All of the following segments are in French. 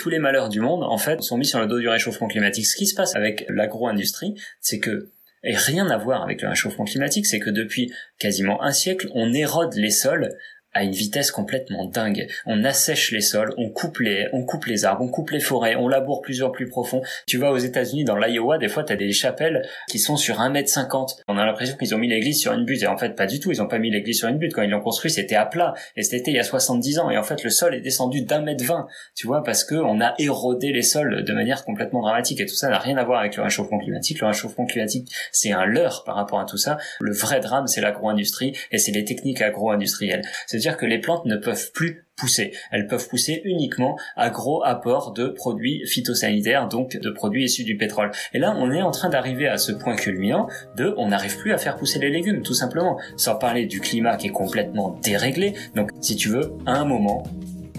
tous les malheurs du monde, en fait, sont mis sur le dos du réchauffement climatique. Ce qui se passe avec l'agro-industrie, c'est que et rien à voir avec le réchauffement climatique, c'est que depuis quasiment un siècle, on érode les sols à une vitesse complètement dingue. On assèche les sols, on coupe les, on coupe les arbres, on coupe les forêts, on laboure plusieurs plus profond. Tu vas aux États-Unis, dans l'Iowa, des fois, t'as des chapelles qui sont sur un mètre cinquante. On a l'impression qu'ils ont mis l'église sur une butte. Et en fait, pas du tout. Ils ont pas mis l'église sur une butte. Quand ils l'ont construit, c'était à plat. Et c'était il y a 70 ans. Et en fait, le sol est descendu d'un mètre vingt. Tu vois, parce que on a érodé les sols de manière complètement dramatique. Et tout ça n'a rien à voir avec le réchauffement climatique. Le réchauffement climatique, c'est un leurre par rapport à tout ça. Le vrai drame, c'est l'agro-industrie et c'est les techniques agro-industrielles dire que les plantes ne peuvent plus pousser. Elles peuvent pousser uniquement à gros apport de produits phytosanitaires, donc de produits issus du pétrole. Et là, on est en train d'arriver à ce point culminant de on n'arrive plus à faire pousser les légumes, tout simplement. Sans parler du climat qui est complètement déréglé. Donc, si tu veux, à un moment,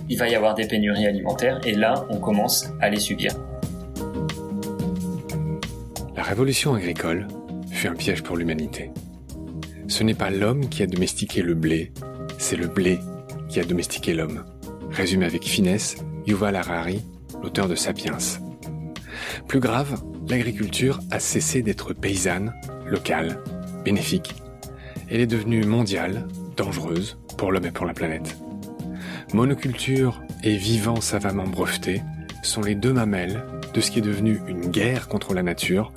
il va y avoir des pénuries alimentaires et là, on commence à les subir. La révolution agricole fut un piège pour l'humanité. Ce n'est pas l'homme qui a domestiqué le blé, c'est le blé qui a domestiqué l'homme. Résume avec finesse Yuval Harari, l'auteur de Sapiens. Plus grave, l'agriculture a cessé d'être paysanne, locale, bénéfique. Elle est devenue mondiale, dangereuse pour l'homme et pour la planète. Monoculture et vivant savamment breveté sont les deux mamelles de ce qui est devenu une guerre contre la nature,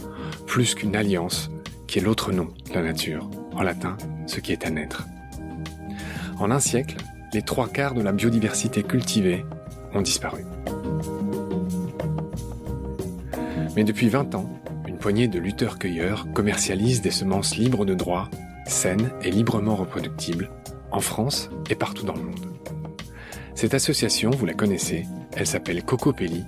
plus qu'une alliance qui est l'autre nom de la nature, en latin, ce qui est à naître. En un siècle, les trois quarts de la biodiversité cultivée ont disparu. Mais depuis 20 ans, une poignée de lutteurs-cueilleurs commercialise des semences libres de droit, saines et librement reproductibles, en France et partout dans le monde. Cette association, vous la connaissez, elle s'appelle Cocopelli,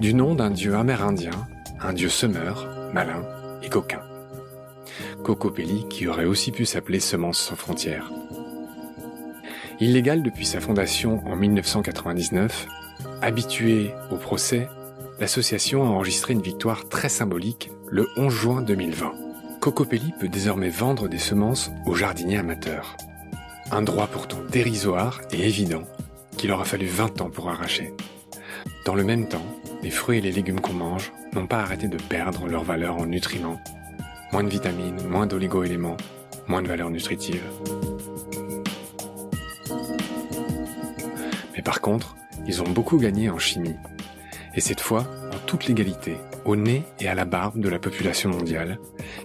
du nom d'un dieu amérindien, un dieu semeur, malin et coquin. Cocopelli qui aurait aussi pu s'appeler Semences sans frontières. Illégale depuis sa fondation en 1999, habituée au procès, l'association a enregistré une victoire très symbolique le 11 juin 2020. Cocopelli peut désormais vendre des semences aux jardiniers amateurs. Un droit pourtant dérisoire et évident qu'il aura fallu 20 ans pour arracher. Dans le même temps, les fruits et les légumes qu'on mange n'ont pas arrêté de perdre leur valeur en nutriments. Moins de vitamines, moins d'oligo-éléments, moins de valeur nutritive. Par contre, ils ont beaucoup gagné en chimie. Et cette fois, en toute légalité, au nez et à la barbe de la population mondiale,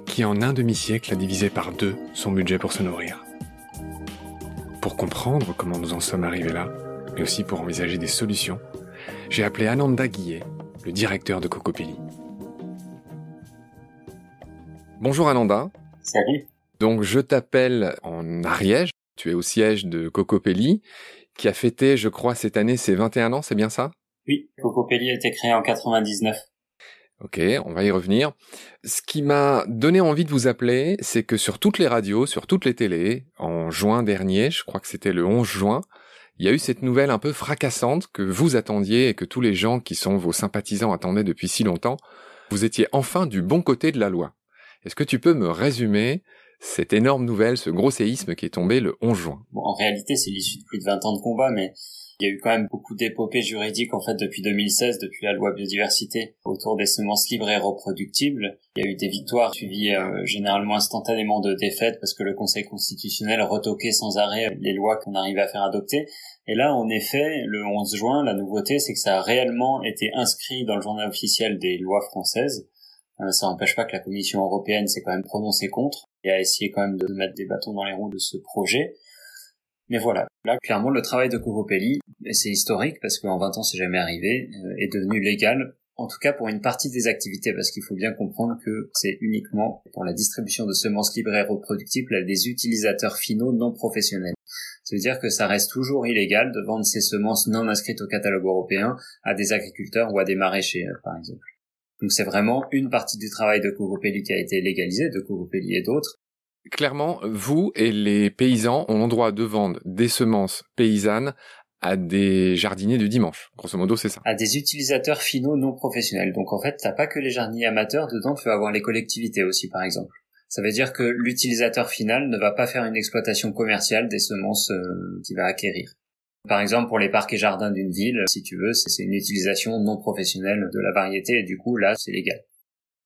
qui en un demi-siècle a divisé par deux son budget pour se nourrir. Pour comprendre comment nous en sommes arrivés là, mais aussi pour envisager des solutions, j'ai appelé Ananda Guillet, le directeur de Cocopelli. Bonjour Ananda. Salut. Donc je t'appelle en Ariège, tu es au siège de Cocopelli qui a fêté, je crois, cette année ses 21 ans, c'est bien ça? Oui, Cocopelli a été créé en 99. Ok, on va y revenir. Ce qui m'a donné envie de vous appeler, c'est que sur toutes les radios, sur toutes les télés, en juin dernier, je crois que c'était le 11 juin, il y a eu cette nouvelle un peu fracassante que vous attendiez et que tous les gens qui sont vos sympathisants attendaient depuis si longtemps. Vous étiez enfin du bon côté de la loi. Est-ce que tu peux me résumer cette énorme nouvelle, ce gros séisme qui est tombé le 11 juin. Bon, en réalité, c'est l'issue de plus de 20 ans de combat, mais il y a eu quand même beaucoup d'épopées juridiques en fait depuis 2016, depuis la loi biodiversité autour des semences libres et reproductibles. Il y a eu des victoires suivies euh, généralement instantanément de défaites parce que le Conseil constitutionnel retoquait sans arrêt les lois qu'on arrivait à faire adopter. Et là, en effet, le 11 juin, la nouveauté, c'est que ça a réellement été inscrit dans le journal officiel des lois françaises. Euh, ça n'empêche pas que la Commission européenne s'est quand même prononcée contre et a essayé quand même de mettre des bâtons dans les roues de ce projet. Mais voilà, là clairement le travail de Cocopelli, et c'est historique parce qu'en 20 ans c'est jamais arrivé, euh, est devenu légal, en tout cas pour une partie des activités, parce qu'il faut bien comprendre que c'est uniquement pour la distribution de semences libres et reproductibles à des utilisateurs finaux non professionnels. Ça veut dire que ça reste toujours illégal de vendre ces semences non inscrites au catalogue européen à des agriculteurs ou à des maraîchers, euh, par exemple. Donc c'est vraiment une partie du travail de Cocopelli qui a été légalisée, de Cocopelli et d'autres. Clairement, vous et les paysans ont le droit de vendre des semences paysannes à des jardiniers du dimanche. Grosso modo, c'est ça. À des utilisateurs finaux non professionnels. Donc en fait, t'as pas que les jardiniers amateurs dedans, tu vas avoir les collectivités aussi, par exemple. Ça veut dire que l'utilisateur final ne va pas faire une exploitation commerciale des semences euh, qu'il va acquérir. Par exemple, pour les parcs et jardins d'une ville, si tu veux, c'est une utilisation non professionnelle de la variété et du coup, là, c'est légal.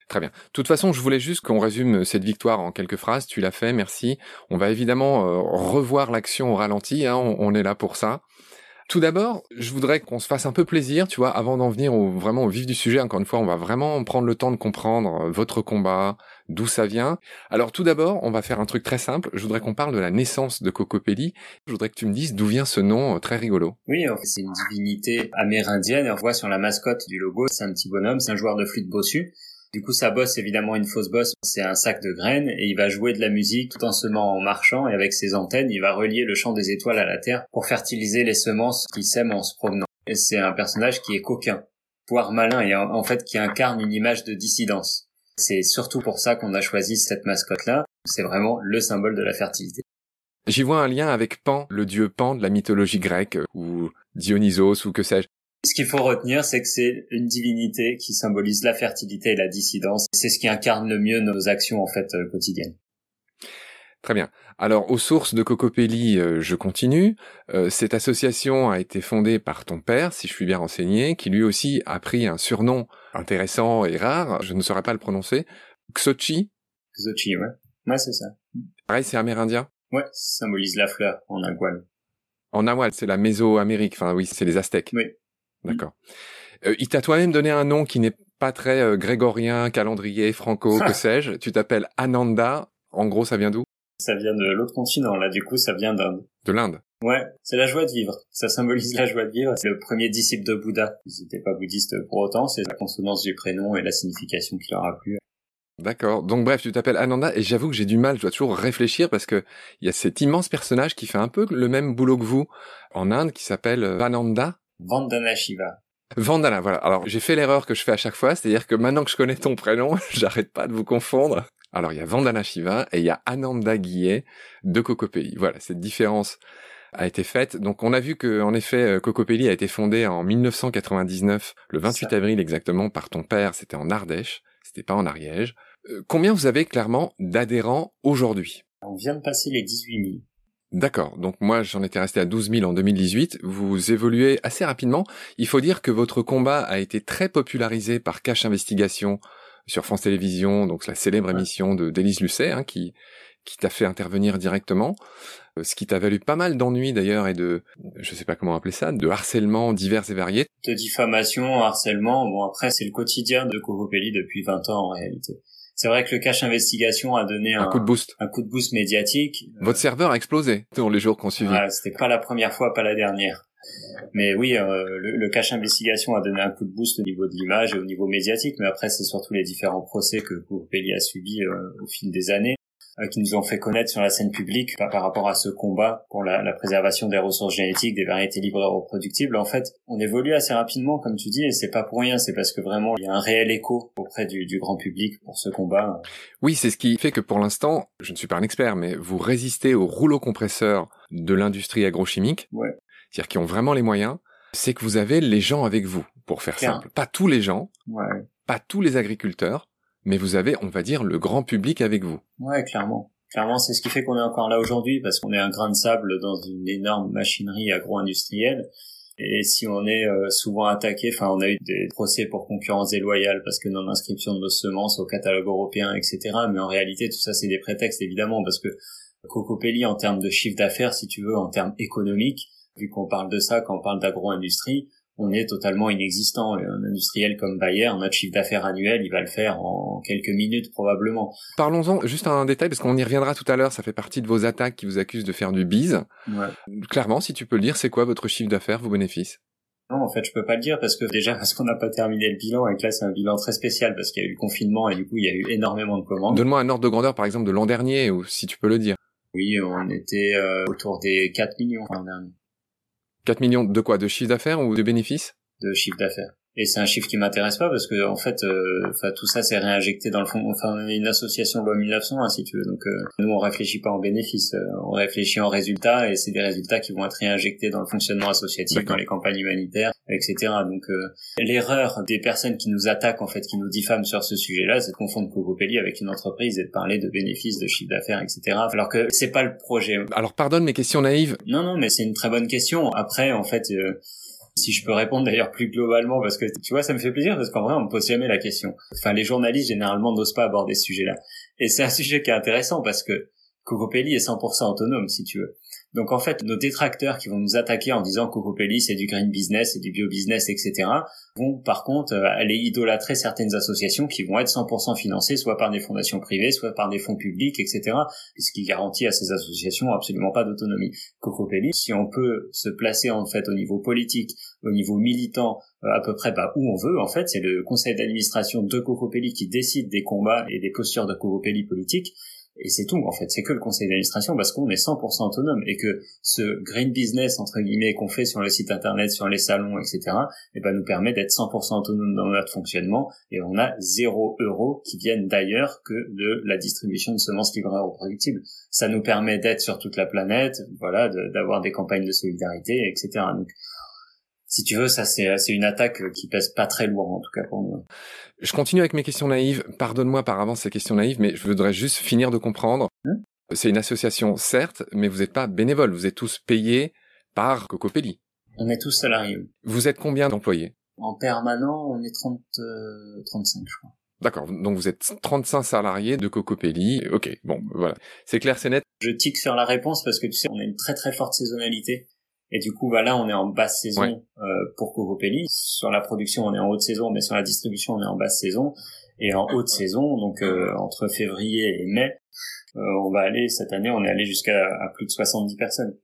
Très bien. De toute façon, je voulais juste qu'on résume cette victoire en quelques phrases. Tu l'as fait, merci. On va évidemment euh, revoir l'action au ralenti, hein, on, est là pour ça. Tout d'abord, je voudrais qu'on se fasse un peu plaisir, tu vois, avant d'en venir au, vraiment au vif du sujet. Encore une fois, on va vraiment prendre le temps de comprendre euh, votre combat, d'où ça vient. Alors tout d'abord, on va faire un truc très simple. Je voudrais qu'on parle de la naissance de Cocopelli. Je voudrais que tu me dises d'où vient ce nom euh, très rigolo. Oui, c'est une divinité amérindienne. On voit sur la mascotte du logo, c'est un petit bonhomme, c'est un joueur de flûte bossu. Du coup, sa bosse, évidemment, une fausse bosse, c'est un sac de graines et il va jouer de la musique tout en semant en marchant et avec ses antennes, il va relier le champ des étoiles à la terre pour fertiliser les semences qu'il sème en se promenant. Et c'est un personnage qui est coquin, voire malin et en fait qui incarne une image de dissidence. C'est surtout pour ça qu'on a choisi cette mascotte-là. C'est vraiment le symbole de la fertilité. J'y vois un lien avec Pan, le dieu Pan de la mythologie grecque, ou Dionysos, ou que sais-je. Ce qu'il faut retenir, c'est que c'est une divinité qui symbolise la fertilité et la dissidence. C'est ce qui incarne le mieux nos actions en fait euh, quotidiennes. Très bien. Alors, aux sources de Cocopelli, euh, je continue. Euh, cette association a été fondée par ton père, si je suis bien renseigné, qui lui aussi a pris un surnom intéressant et rare. Je ne saurais pas le prononcer. Xochi. Xochi, ouais. Ouais, c'est ça. Pareil, c'est amérindien? Ouais, ça symbolise la fleur en nahual. En nahual, c'est la Mésoamérique. Enfin, oui, c'est les Aztèques. Oui. D'accord. Euh, il t'a toi-même donné un nom qui n'est pas très euh, grégorien, calendrier, franco, que sais-je. Tu t'appelles Ananda. En gros, ça vient d'où? Ça vient de l'autre continent, là. Du coup, ça vient d'Inde. De l'Inde Ouais, c'est la joie de vivre. Ça symbolise la joie de vivre. C'est le premier disciple de Bouddha. Ils n'étaient pas bouddhistes pour autant. C'est la consonance du prénom et la signification qui leur a plu. D'accord. Donc bref, tu t'appelles Ananda et j'avoue que j'ai du mal, je dois toujours réfléchir parce que il y a cet immense personnage qui fait un peu le même boulot que vous en Inde qui s'appelle Vananda. Vandana Shiva. Vandana, voilà. Alors, j'ai fait l'erreur que je fais à chaque fois, c'est-à-dire que maintenant que je connais ton prénom, j'arrête pas de vous confondre. Alors, il y a Vandana Shiva et il y a Ananda Guillet de Cocopelli. Voilà, cette différence a été faite. Donc, on a vu que, en effet, euh, Cocopelli a été fondé en 1999, le 28 avril exactement, par ton père. C'était en Ardèche, c'était pas en Ariège. Euh, combien vous avez clairement d'adhérents aujourd'hui? On vient de passer les 18 000. D'accord. Donc moi, j'en étais resté à 12 000 en 2018. Vous évoluez assez rapidement. Il faut dire que votre combat a été très popularisé par Cache Investigation sur France Télévisions, donc la célèbre émission de d'Élise Lucet, hein, qui qui t'a fait intervenir directement, euh, ce qui t'a valu pas mal d'ennuis d'ailleurs et de, je sais pas comment appeler ça, de harcèlement divers et variés. De diffamation, harcèlement. Bon après, c'est le quotidien de Cocopelli depuis 20 ans en réalité. C'est vrai que le cache investigation a donné un, coup de boost, un coup de boost médiatique. Votre serveur a explosé dans les jours qu'on suivi. c'était pas la première fois, pas la dernière. Mais oui, euh, le, le, cache investigation a donné un coup de boost au niveau de l'image et au niveau médiatique, mais après c'est surtout les différents procès que Courpelli a subis euh, au fil des années. Euh, qui nous ont fait connaître sur la scène publique par, rapport à ce combat pour la, la, préservation des ressources génétiques, des variétés libres et reproductibles. En fait, on évolue assez rapidement, comme tu dis, et c'est pas pour rien, c'est parce que vraiment il y a un réel écho auprès du, du grand public pour ce combat. Oui, c'est ce qui fait que pour l'instant, je ne suis pas un expert, mais vous résistez au rouleau compresseur de l'industrie agrochimique, ouais. c'est-à-dire qui ont vraiment les moyens. C'est que vous avez les gens avec vous, pour faire simple. Pas tous les gens, ouais. pas tous les agriculteurs, mais vous avez, on va dire, le grand public avec vous. Ouais, clairement. Clairement, c'est ce qui fait qu'on est encore là aujourd'hui, parce qu'on est un grain de sable dans une énorme machinerie agro-industrielle. Et si on est euh, souvent attaqué, enfin, on a eu des procès pour concurrence déloyale parce que non-inscription de nos semences au catalogue européen, etc. Mais en réalité, tout ça, c'est des prétextes, évidemment, parce que Cocopelli, en termes de chiffre d'affaires, si tu veux, en termes économiques, vu qu'on parle de ça quand on parle d'agro-industrie, on est totalement inexistant. Un industriel comme Bayer, notre chiffre d'affaires annuel, il va le faire en quelques minutes probablement. Parlons-en juste un détail, parce qu'on y reviendra tout à l'heure, ça fait partie de vos attaques qui vous accusent de faire du bise. Ouais. Clairement, si tu peux le dire, c'est quoi votre chiffre d'affaires, vos bénéfices? Non, en fait, je peux pas le dire parce que déjà parce qu'on n'a pas terminé le bilan et que là c'est un bilan très spécial parce qu'il y a eu le confinement et du coup il y a eu énormément de commandes. Donne-moi un ordre de grandeur par exemple de l'an dernier ou si tu peux le dire. Oui, on était euh, autour des 4 millions l'an dernier. 4 millions de quoi? De chiffre d'affaires ou de bénéfices? De chiffre d'affaires. Et c'est un chiffre qui m'intéresse pas parce que en fait, euh, enfin tout ça c'est réinjecté dans le fond. Enfin, on est une association loi 1900, hein, si tu veux. Donc euh, nous on réfléchit pas en bénéfice, euh, on réfléchit en résultats et c'est des résultats qui vont être réinjectés dans le fonctionnement associatif, dans les campagnes humanitaires, etc. Donc l'erreur des personnes qui nous attaquent en fait, qui nous diffament sur ce sujet-là, c'est de confondre Cocopelli avec une entreprise et de parler de bénéfices, de chiffre d'affaires, etc. Alors que c'est pas le projet. Alors pardonne mes questions naïves. Non non, mais c'est une très bonne question. Après en fait si je peux répondre d'ailleurs plus globalement, parce que tu vois, ça me fait plaisir, parce qu'en vrai, on me pose jamais la question. Enfin, les journalistes, généralement, n'osent pas aborder ce sujet-là. Et c'est un sujet qui est intéressant, parce que Cocopelli est 100% autonome, si tu veux. Donc en fait, nos détracteurs qui vont nous attaquer en disant Cocopelli c'est du green business, c'est du bio business, etc. vont par contre euh, aller idolâtrer certaines associations qui vont être 100% financées soit par des fondations privées, soit par des fonds publics, etc. Ce qui garantit à ces associations absolument pas d'autonomie. Cocopelli, si on peut se placer en fait au niveau politique, au niveau militant, euh, à peu près bah, où on veut, en fait, c'est le conseil d'administration de Cocopelli qui décide des combats et des postures de Cocopelli politique et c'est tout en fait. C'est que le conseil d'administration parce qu'on est 100% autonome et que ce green business entre guillemets qu'on fait sur le site internet sur les salons etc et eh ben nous permet d'être 100% autonome dans notre fonctionnement. Et on a zéro euro qui viennent d'ailleurs que de la distribution de semences livrées aux productibles ça nous permet d'être sur toute la planète voilà d'avoir des campagnes de solidarité etc si tu veux, ça c'est une attaque qui pèse pas très lourd en tout cas pour nous. Je continue avec mes questions naïves. Pardonne-moi par avance ces questions naïves, mais je voudrais juste finir de comprendre. Hmm c'est une association certes, mais vous n'êtes pas bénévole. Vous êtes tous payés par Cocopelli. On est tous salariés. Vous êtes combien d'employés? En permanent, on est 30, 35 euh, je crois. D'accord, donc vous êtes 35 salariés de Cocopelli. Ok, bon, voilà. C'est clair, c'est net? Je tique sur la réponse parce que tu sais, on a une très très forte saisonnalité. Et du coup, voilà, on est en basse saison euh, pour Cocopelli. Sur la production, on est en haute saison, mais sur la distribution, on est en basse saison. Et en haute saison, donc euh, entre février et mai, euh, on va aller cette année, on est allé jusqu'à plus de 70 personnes.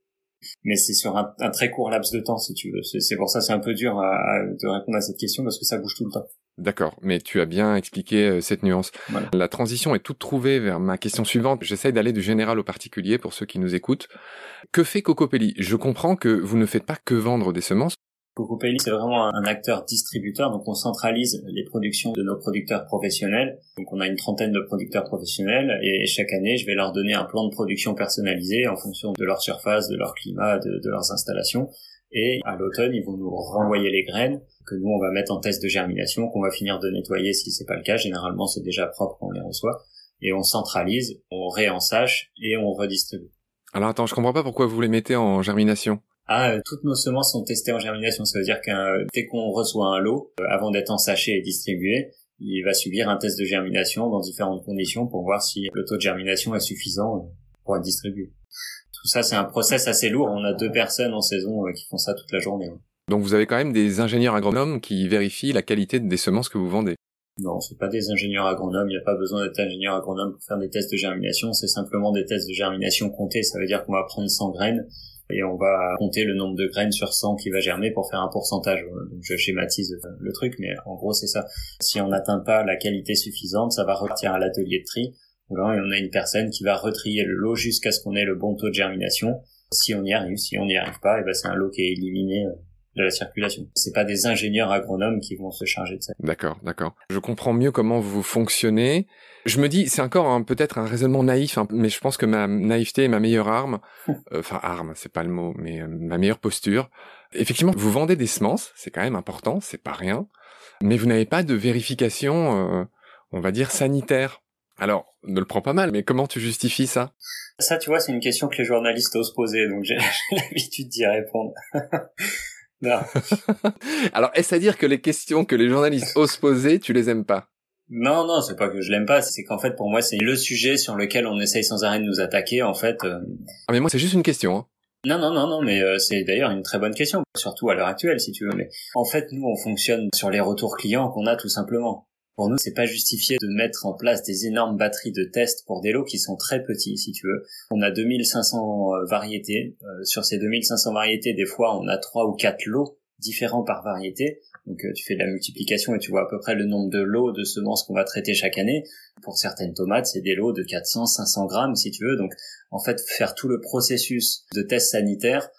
Mais c'est sur un, très court laps de temps, si tu veux. C'est pour ça c'est un peu dur de répondre à cette question parce que ça bouge tout le temps. D'accord, mais tu as bien expliqué euh, cette nuance. La transition est toute trouvée vers ma question suivante. J'essaye d'aller du général au particulier pour ceux qui nous écoutent. Que fait Cocopelli? Je comprends que vous ne faites pas que vendre des semences. Cocopelli, c'est vraiment un acteur distributeur, donc on centralise les productions de nos producteurs professionnels. Donc on a une trentaine de producteurs professionnels et chaque année, je vais leur donner un plan de production personnalisé en fonction de leur surface, de leur climat, de leurs installations. Et à l'automne, ils vont nous renvoyer les graines que nous on va mettre en test de germination, qu'on va finir de nettoyer si c'est pas le cas. Généralement, c'est déjà propre quand on les reçoit. Et on centralise, on réensache et on redistribue. Alors attends, je comprends pas pourquoi vous les mettez en germination. Ah, euh, toutes nos semences sont testées en germination. Ça veut dire que dès qu'on reçoit un lot, euh, avant d'être ensaché et distribué, il va subir un test de germination dans différentes conditions pour voir si le taux de germination est suffisant euh, pour être distribué. Tout ça, c'est un process assez lourd. On a deux personnes en saison qui font ça toute la journée. Donc vous avez quand même des ingénieurs agronomes qui vérifient la qualité des semences que vous vendez. Non, c'est pas des ingénieurs agronomes, il n'y a pas besoin d'être ingénieur agronome pour faire des tests de germination, c'est simplement des tests de germination comptés, ça veut dire qu'on va prendre 100 graines et on va compter le nombre de graines sur 100 qui va germer pour faire un pourcentage. Je schématise le truc, mais en gros c'est ça. Si on n'atteint pas la qualité suffisante, ça va repartir à l'atelier de tri, et on a une personne qui va retrier le lot jusqu'à ce qu'on ait le bon taux de germination. Si on y arrive, si on n'y arrive pas, et ben c'est un lot qui est éliminé euh, de la circulation. C'est pas des ingénieurs agronomes qui vont se charger de ça. D'accord, d'accord. Je comprends mieux comment vous fonctionnez. Je me dis, c'est encore peut-être un raisonnement naïf, hein, mais je pense que ma naïveté est ma meilleure arme. Euh, enfin, arme, c'est pas le mot, mais euh, ma meilleure posture. Effectivement, vous vendez des semences, c'est quand même important, c'est pas rien, mais vous n'avez pas de vérification, euh, on va dire sanitaire. Alors, ne le prends pas mal, mais comment tu justifies ça? Ça, tu vois, c'est une question que les journalistes osent poser, donc j'ai l'habitude d'y répondre. Non. Alors, est-ce à dire que les questions que les journalistes osent poser, tu les aimes pas? Non, non, c'est pas que je l'aime pas, c'est qu'en fait, pour moi, c'est le sujet sur lequel on essaye sans arrêt de nous attaquer, en fait. Euh. Ah, mais moi, c'est juste une question. Hein. Non, non, non, non, mais euh, c'est d'ailleurs une très bonne question, surtout à l'heure actuelle, si tu veux. Mais en fait, nous, on fonctionne sur les retours clients qu'on a tout simplement. Pour nous, c'est pas justifié de mettre en place des énormes batteries de tests pour des lots qui sont très petits, si tu veux. On a 2500 euh, variétés. Euh, sur ces 2500 variétés, des fois, on a trois ou quatre lots différents par variété. Donc euh, tu fais la multiplication et tu vois à peu près le nombre de lots de semences qu'on va traiter chaque année. Pour certaines tomates, c'est des lots de 400, 500 grammes si tu veux. Donc en fait, faire tout le processus de test sanitaire,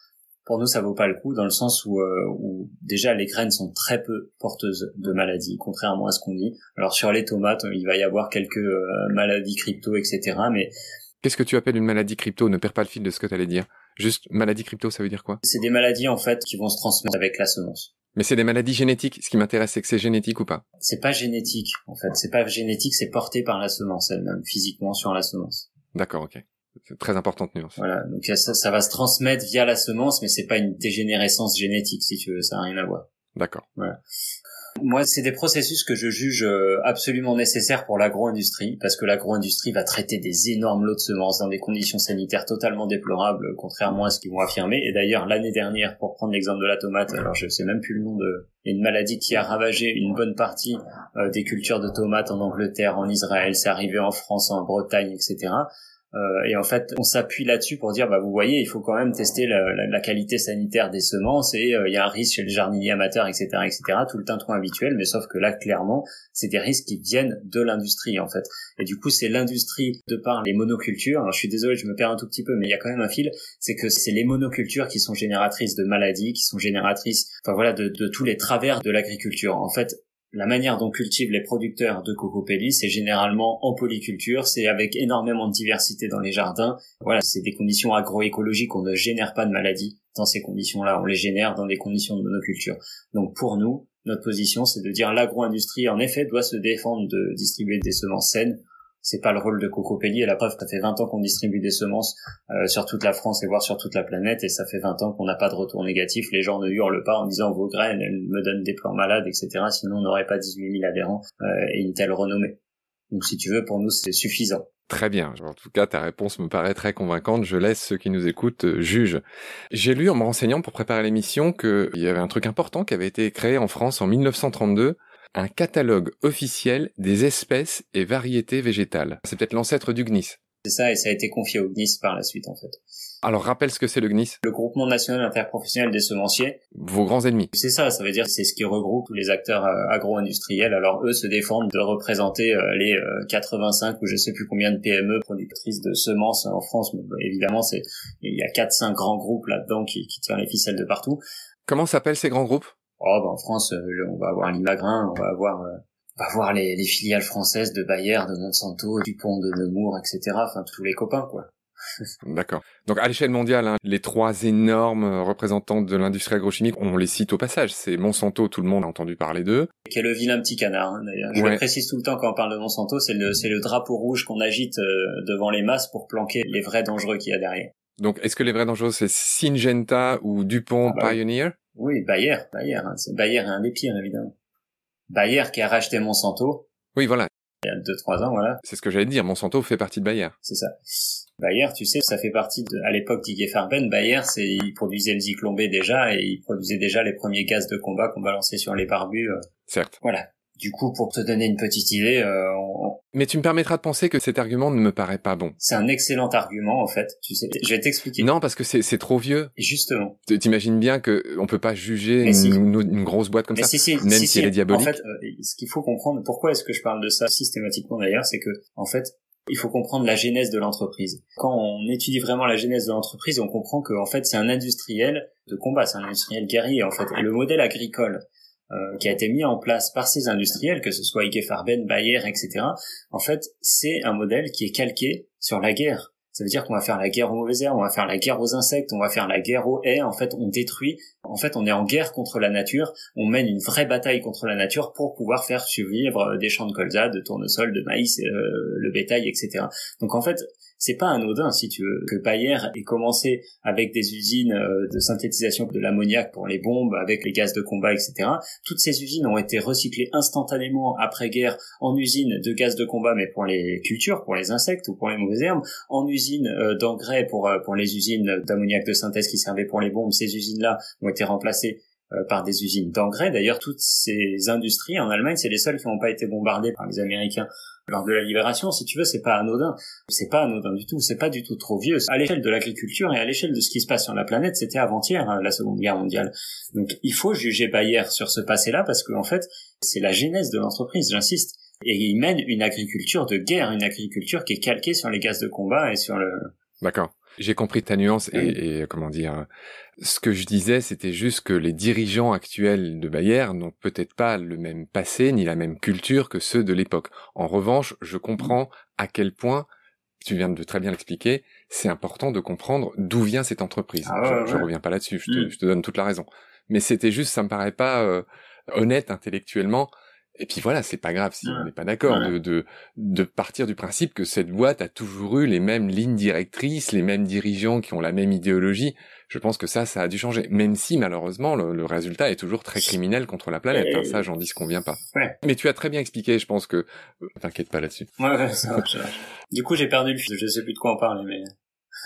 pour nous ça vaut pas le coup dans le sens où, où déjà les graines sont très peu porteuses de maladies, contrairement à ce qu'on dit. Alors sur les tomates, il va y avoir quelques maladies crypto, etc. Mais Qu'est-ce que tu appelles une maladie crypto? Ne perds pas le fil de ce que tu allais dire. Juste maladie crypto, ça veut dire quoi? C'est des maladies en fait qui vont se transmettre avec la semence. Mais c'est des maladies génétiques. Ce qui m'intéresse, c'est que c'est génétique ou pas? C'est pas génétique en fait. C'est pas génétique, c'est porté par la semence elle-même, physiquement sur la semence. D'accord, ok. C'est très importante nuance. Voilà, donc ça, ça va se transmettre via la semence, mais c'est pas une dégénérescence génétique si tu veux, ça n'a rien à voir. D'accord. Voilà. Moi, c'est des processus que je juge euh, absolument nécessaires pour l'agro-industrie, parce que l'agro-industrie va traiter des énormes lots de semences dans des conditions sanitaires totalement déplorables, contrairement à ce qu'ils vont affirmer. Et d'ailleurs, l'année dernière, pour prendre l'exemple de la tomate, alors je sais même plus le nom de une maladie qui a ravagé une bonne partie euh, des cultures de tomates en Angleterre, en Israël, c'est arrivé en France, en Bretagne, etc. Euh, et en fait, on s'appuie là-dessus pour dire, bah vous voyez, il faut quand même tester la, la, la qualité sanitaire des semences et euh, il y a un risque chez les jardiniers amateurs, etc., etc. Tout le tintouin habituel, mais sauf que là, clairement, c'est des risques qui viennent de l'industrie en fait. Et du coup, c'est l'industrie de par les monocultures. Alors, je suis désolé, je me perds un tout petit peu, mais il y a quand même un fil. C'est que c'est les monocultures qui sont génératrices de maladies, qui sont génératrices, enfin voilà, de, de tous les travers de l'agriculture. En fait, la manière dont cultivent les producteurs de cocopelli, c'est généralement en polyculture, c'est avec énormément de diversité dans les jardins. Voilà, c'est des conditions agroécologiques, on ne génère pas de maladies dans ces conditions-là, on les génère dans des conditions de monoculture. Donc pour nous, notre position, c'est de dire l'agro-industrie, en effet, doit se défendre de distribuer des semences saines, c'est pas le rôle de Cocopelli et la preuve ça fait 20 ans qu'on distribue des semences euh, sur toute la France et voire sur toute la planète et ça fait 20 ans qu'on n'a pas de retour négatif les gens ne hurlent pas en disant vos graines elles me donnent des plants malades etc sinon on n'aurait pas 18 000 adhérents euh, et une telle renommée donc si tu veux pour nous c'est suffisant Très bien. En tout cas, ta réponse me paraît très convaincante. Je laisse ceux qui nous écoutent euh, juger. J'ai lu en me renseignant pour préparer l'émission qu'il y avait un truc important qui avait été créé en France en 1932 un catalogue officiel des espèces et variétés végétales. C'est peut-être l'ancêtre du GNIS. C'est ça, et ça a été confié au GNIS par la suite, en fait. Alors rappelle ce que c'est le GNIS. Le groupement national interprofessionnel des semenciers. Vos grands ennemis. C'est ça, ça veut dire c'est ce qui regroupe tous les acteurs euh, agro-industriels. Alors eux se défendent de représenter euh, les 85 euh, ou je sais plus combien de PME productrices de semences en France. Mais, bah, évidemment, c'est il y a 4-5 grands groupes là-dedans qui, qui tirent les ficelles de partout. Comment s'appellent ces grands groupes? Oh, bah, en France, on va avoir l'Imagrin, on va avoir on va voir les, les, filiales françaises de Bayer, de Monsanto, Dupont, de Nemours, etc. Enfin, tous les copains, quoi. D'accord. Donc à l'échelle mondiale, hein, les trois énormes représentants de l'industrie agrochimique, on les cite au passage. C'est Monsanto, tout le monde a entendu parler d'eux. Qui est le vilain petit canard, hein, d'ailleurs. Je le précise tout le temps quand on parle de Monsanto, c'est le, drapeau rouge qu'on agite euh, devant les masses pour planquer les vrais dangereux qu'il y a derrière. Donc est-ce que les vrais dangereux, c'est Syngenta ou Dupont ah bah, Pioneer? Oui, Bayer, Bayer. Hein. C'est Bayer est un des pires, évidemment. Bayer qui a racheté Monsanto. Oui, voilà. Il y a deux, trois ans, voilà. C'est ce que j'allais dire. Monsanto fait partie de Bayer. C'est ça. Bayer, tu sais, ça fait partie de, à l'époque d'Iguy Farben, Bayer, c'est, il produisait le Zyklon B déjà et il produisait déjà les premiers gaz de combat qu'on balançait sur les barbus. Euh. Certes. Voilà. Du coup, pour te donner une petite idée, euh, on... mais tu me permettras de penser que cet argument ne me paraît pas bon. C'est un excellent argument en fait. Tu sais, je vais t'expliquer. Non, parce que c'est trop vieux. Justement. T'imagines bien que on peut pas juger une, une, grosse boîte comme mais ça, si, si, même si, si, elle est diabolique. En fait, euh, ce qu'il faut comprendre, pourquoi est-ce que je parle de ça systématiquement d'ailleurs, c'est que en fait, il faut comprendre la genèse de l'entreprise. Quand on étudie vraiment la genèse de l'entreprise, on comprend que en fait c'est un industriel de combat, c'est un industriel guerrier en fait. Et le modèle agricole euh, qui a été mis en place par ces industriels, que ce soit Ike Farben, Bayer, etc. En fait, c'est un modèle qui est calqué sur la guerre. Ça veut dire qu'on va faire la guerre aux mauvaises herbes, on va faire la guerre aux insectes, on va faire la guerre aux haies. En fait, on détruit. En fait, on est en guerre contre la nature. On mène une vraie bataille contre la nature pour pouvoir faire survivre euh, des champs de colza, de tournesol, de maïs, euh, le bétail, etc. Donc en fait, c'est pas anodin, si tu veux, que Bayer ait commencé avec des usines euh, de synthétisation de l'ammoniac pour les bombes, avec les gaz de combat, etc. Toutes ces usines ont été recyclées instantanément après-guerre en usines de gaz de combat, mais pour les cultures, pour les insectes ou pour les mauvaises herbes, en usines euh, d'engrais pour, euh, pour les usines d'ammoniac de synthèse qui servaient pour les bombes. Ces usines-là ont été remplacées par des usines d'engrais. D'ailleurs, toutes ces industries en Allemagne, c'est les seules qui n'ont pas été bombardées par les Américains lors de la libération, si tu veux, c'est pas anodin. C'est pas anodin du tout. C'est pas du tout trop vieux. À l'échelle de l'agriculture et à l'échelle de ce qui se passe sur la planète, c'était avant-hier hein, la Seconde Guerre mondiale. Donc, il faut juger Bayer sur ce passé-là parce qu'en en fait, c'est la genèse de l'entreprise. J'insiste. Et il mène une agriculture de guerre, une agriculture qui est calquée sur les gaz de combat et sur le. D'accord. J'ai compris ta nuance et, et, comment dire. Ce que je disais, c'était juste que les dirigeants actuels de Bayer n'ont peut-être pas le même passé ni la même culture que ceux de l'époque. En revanche, je comprends à quel point tu viens de très bien l'expliquer, c'est important de comprendre d'où vient cette entreprise. Ah je, reviens pas là-dessus, je, mm. je, te donne toute la raison. Mais c'était juste, ça me paraît pas euh, honnête intellectuellement et puis voilà, c'est pas grave si on n'est pas d'accord de, de, de partir du principe que cette boîte a toujours eu les mêmes lignes directrices, les mêmes dirigeants qui ont la même idéologie. Je pense que ça, ça a dû changer. Même si malheureusement le, résultat est toujours très criminel contre la planète. Hein, ça, j'en dis qu'on vient pas. Mais tu as très bien expliqué. Je pense que euh, t'inquiète pas là-dessus. Ouais, ouais, ça va. du coup, j'ai perdu le fil. Je sais plus de quoi en parler, mais.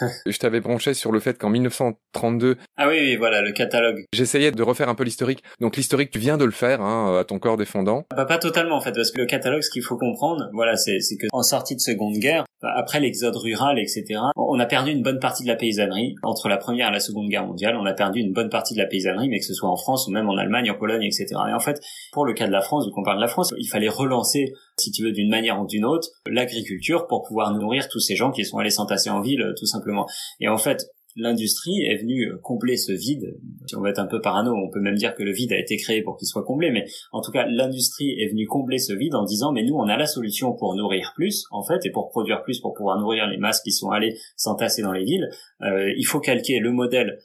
je t'avais branché sur le fait qu'en 1932... Ah oui, oui, voilà, le catalogue. J'essayais de refaire un peu l'historique. Donc l'historique, tu viens de le faire, hein, à ton corps défendant. Bah, pas totalement, en fait, parce que le catalogue, ce qu'il faut comprendre, voilà, c'est que en sortie de Seconde Guerre, après l'exode rural, etc., on a perdu une bonne partie de la paysannerie. Entre la Première et la Seconde Guerre mondiale, on a perdu une bonne partie de la paysannerie, mais que ce soit en France ou même en Allemagne, en Pologne, etc. Et en fait, pour le cas de la France, vu qu'on parle de la France, il fallait relancer, si tu veux, d'une manière ou d'une autre, l'agriculture pour pouvoir nourrir tous ces gens qui sont allés s'entasser en ville, tout simplement. Et en fait, l'industrie est venue euh, combler ce vide. Si on va être un peu parano, on peut même dire que le vide a été créé pour qu'il soit comblé, mais en tout cas, l'industrie est venue combler ce vide en disant, mais nous, on a la solution pour nourrir plus, en fait, et pour produire plus, pour pouvoir nourrir les masses qui sont allées s'entasser dans les villes. Euh, il faut calquer le modèle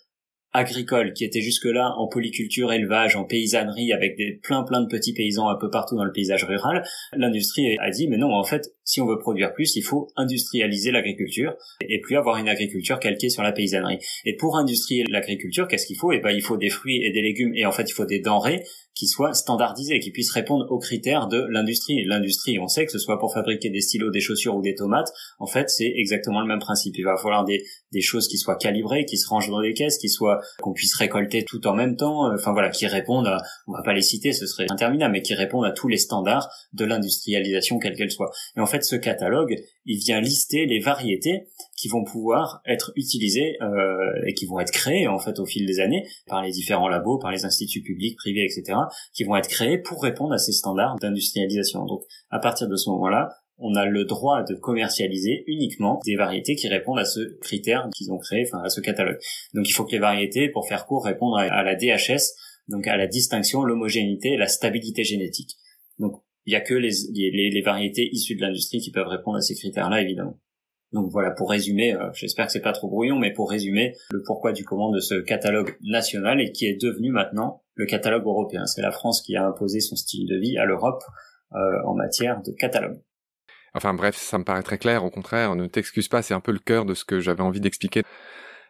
agricole qui était jusque-là en polyculture, élevage, en paysannerie avec des plein plein de petits paysans un peu partout dans le paysage rural, l'industrie a dit mais non en fait si on veut produire plus il faut industrialiser l'agriculture et plus avoir une agriculture calquée sur la paysannerie. Et pour industrialiser l'agriculture qu'est-ce qu'il faut? Eh ben il faut des fruits et des légumes et en fait il faut des denrées qui soient standardisés, qui puissent répondre aux critères de l'industrie. L'industrie, on sait que ce soit pour fabriquer des stylos, des chaussures ou des tomates, en fait, c'est exactement le même principe. Il va falloir des, des choses qui soient calibrées, qui se rangent dans des caisses, qui soient qu'on puisse récolter tout en même temps, euh, enfin voilà, qui répondent à, on va pas les citer, ce serait interminable, mais qui répondent à tous les standards de l'industrialisation quelle qu'elle soit. Et en fait, ce catalogue, il vient lister les variétés qui vont pouvoir être utilisées euh, et qui vont être créées en fait au fil des années par les différents labos, par les instituts publics, privés, etc qui vont être créés pour répondre à ces standards d'industrialisation. Donc, à partir de ce moment-là, on a le droit de commercialiser uniquement des variétés qui répondent à ce critère qu'ils ont créé, enfin à ce catalogue. Donc il faut que les variétés, pour faire court, répondent à la DHS, donc à la distinction, l'homogénéité et la stabilité génétique. Donc il n'y a que les, variétés issues de l'industrie qui peuvent répondre à ces critères-là, évidemment. Donc voilà, pour résumer, euh, j'espère que c'est pas trop brouillon, mais pour résumer le pourquoi du comment de ce catalogue national et qui est devenu maintenant le catalogue européen. C'est la France qui a imposé son style de vie à l'Europe euh, en matière de catalogue. Enfin bref, ça me paraît très clair, au contraire, ne t'excuse pas, c'est un peu le cœur de ce que j'avais envie d'expliquer.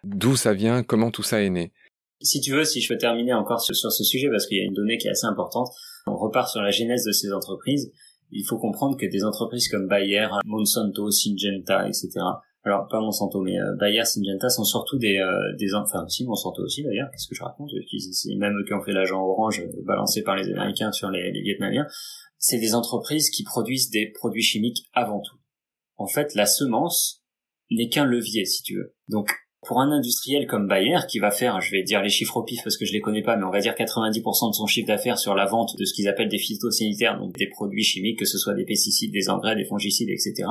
D'où ça vient, comment tout ça est né? Si tu veux, si je peux terminer encore sur, ce sujet, parce qu'il y a une donnée qui est assez importante, on repart sur la genèse de ces entreprises il faut comprendre que des entreprises comme Bayer, Monsanto, Syngenta, etc. Alors pas Monsanto, mais euh, Bayer, Syngenta sont surtout des euh, enfin aussi Monsanto aussi d'ailleurs. Qu'est-ce que je raconte? C'est même eux qui ont fait l'agent orange euh, balancé par les Américains sur les, les Vietnamiens. C'est des entreprises qui produisent des produits chimiques avant tout. En fait, la semence n'est qu'un levier, si tu veux. Donc pour un industriel comme Bayer, qui va faire, je vais dire les chiffres au pif parce que je les connais pas, mais on va dire 90% de son chiffre d'affaires sur la vente de ce qu'ils appellent des phytosanitaires, donc des produits chimiques, que ce soit des pesticides, des engrais, des fongicides, etc.,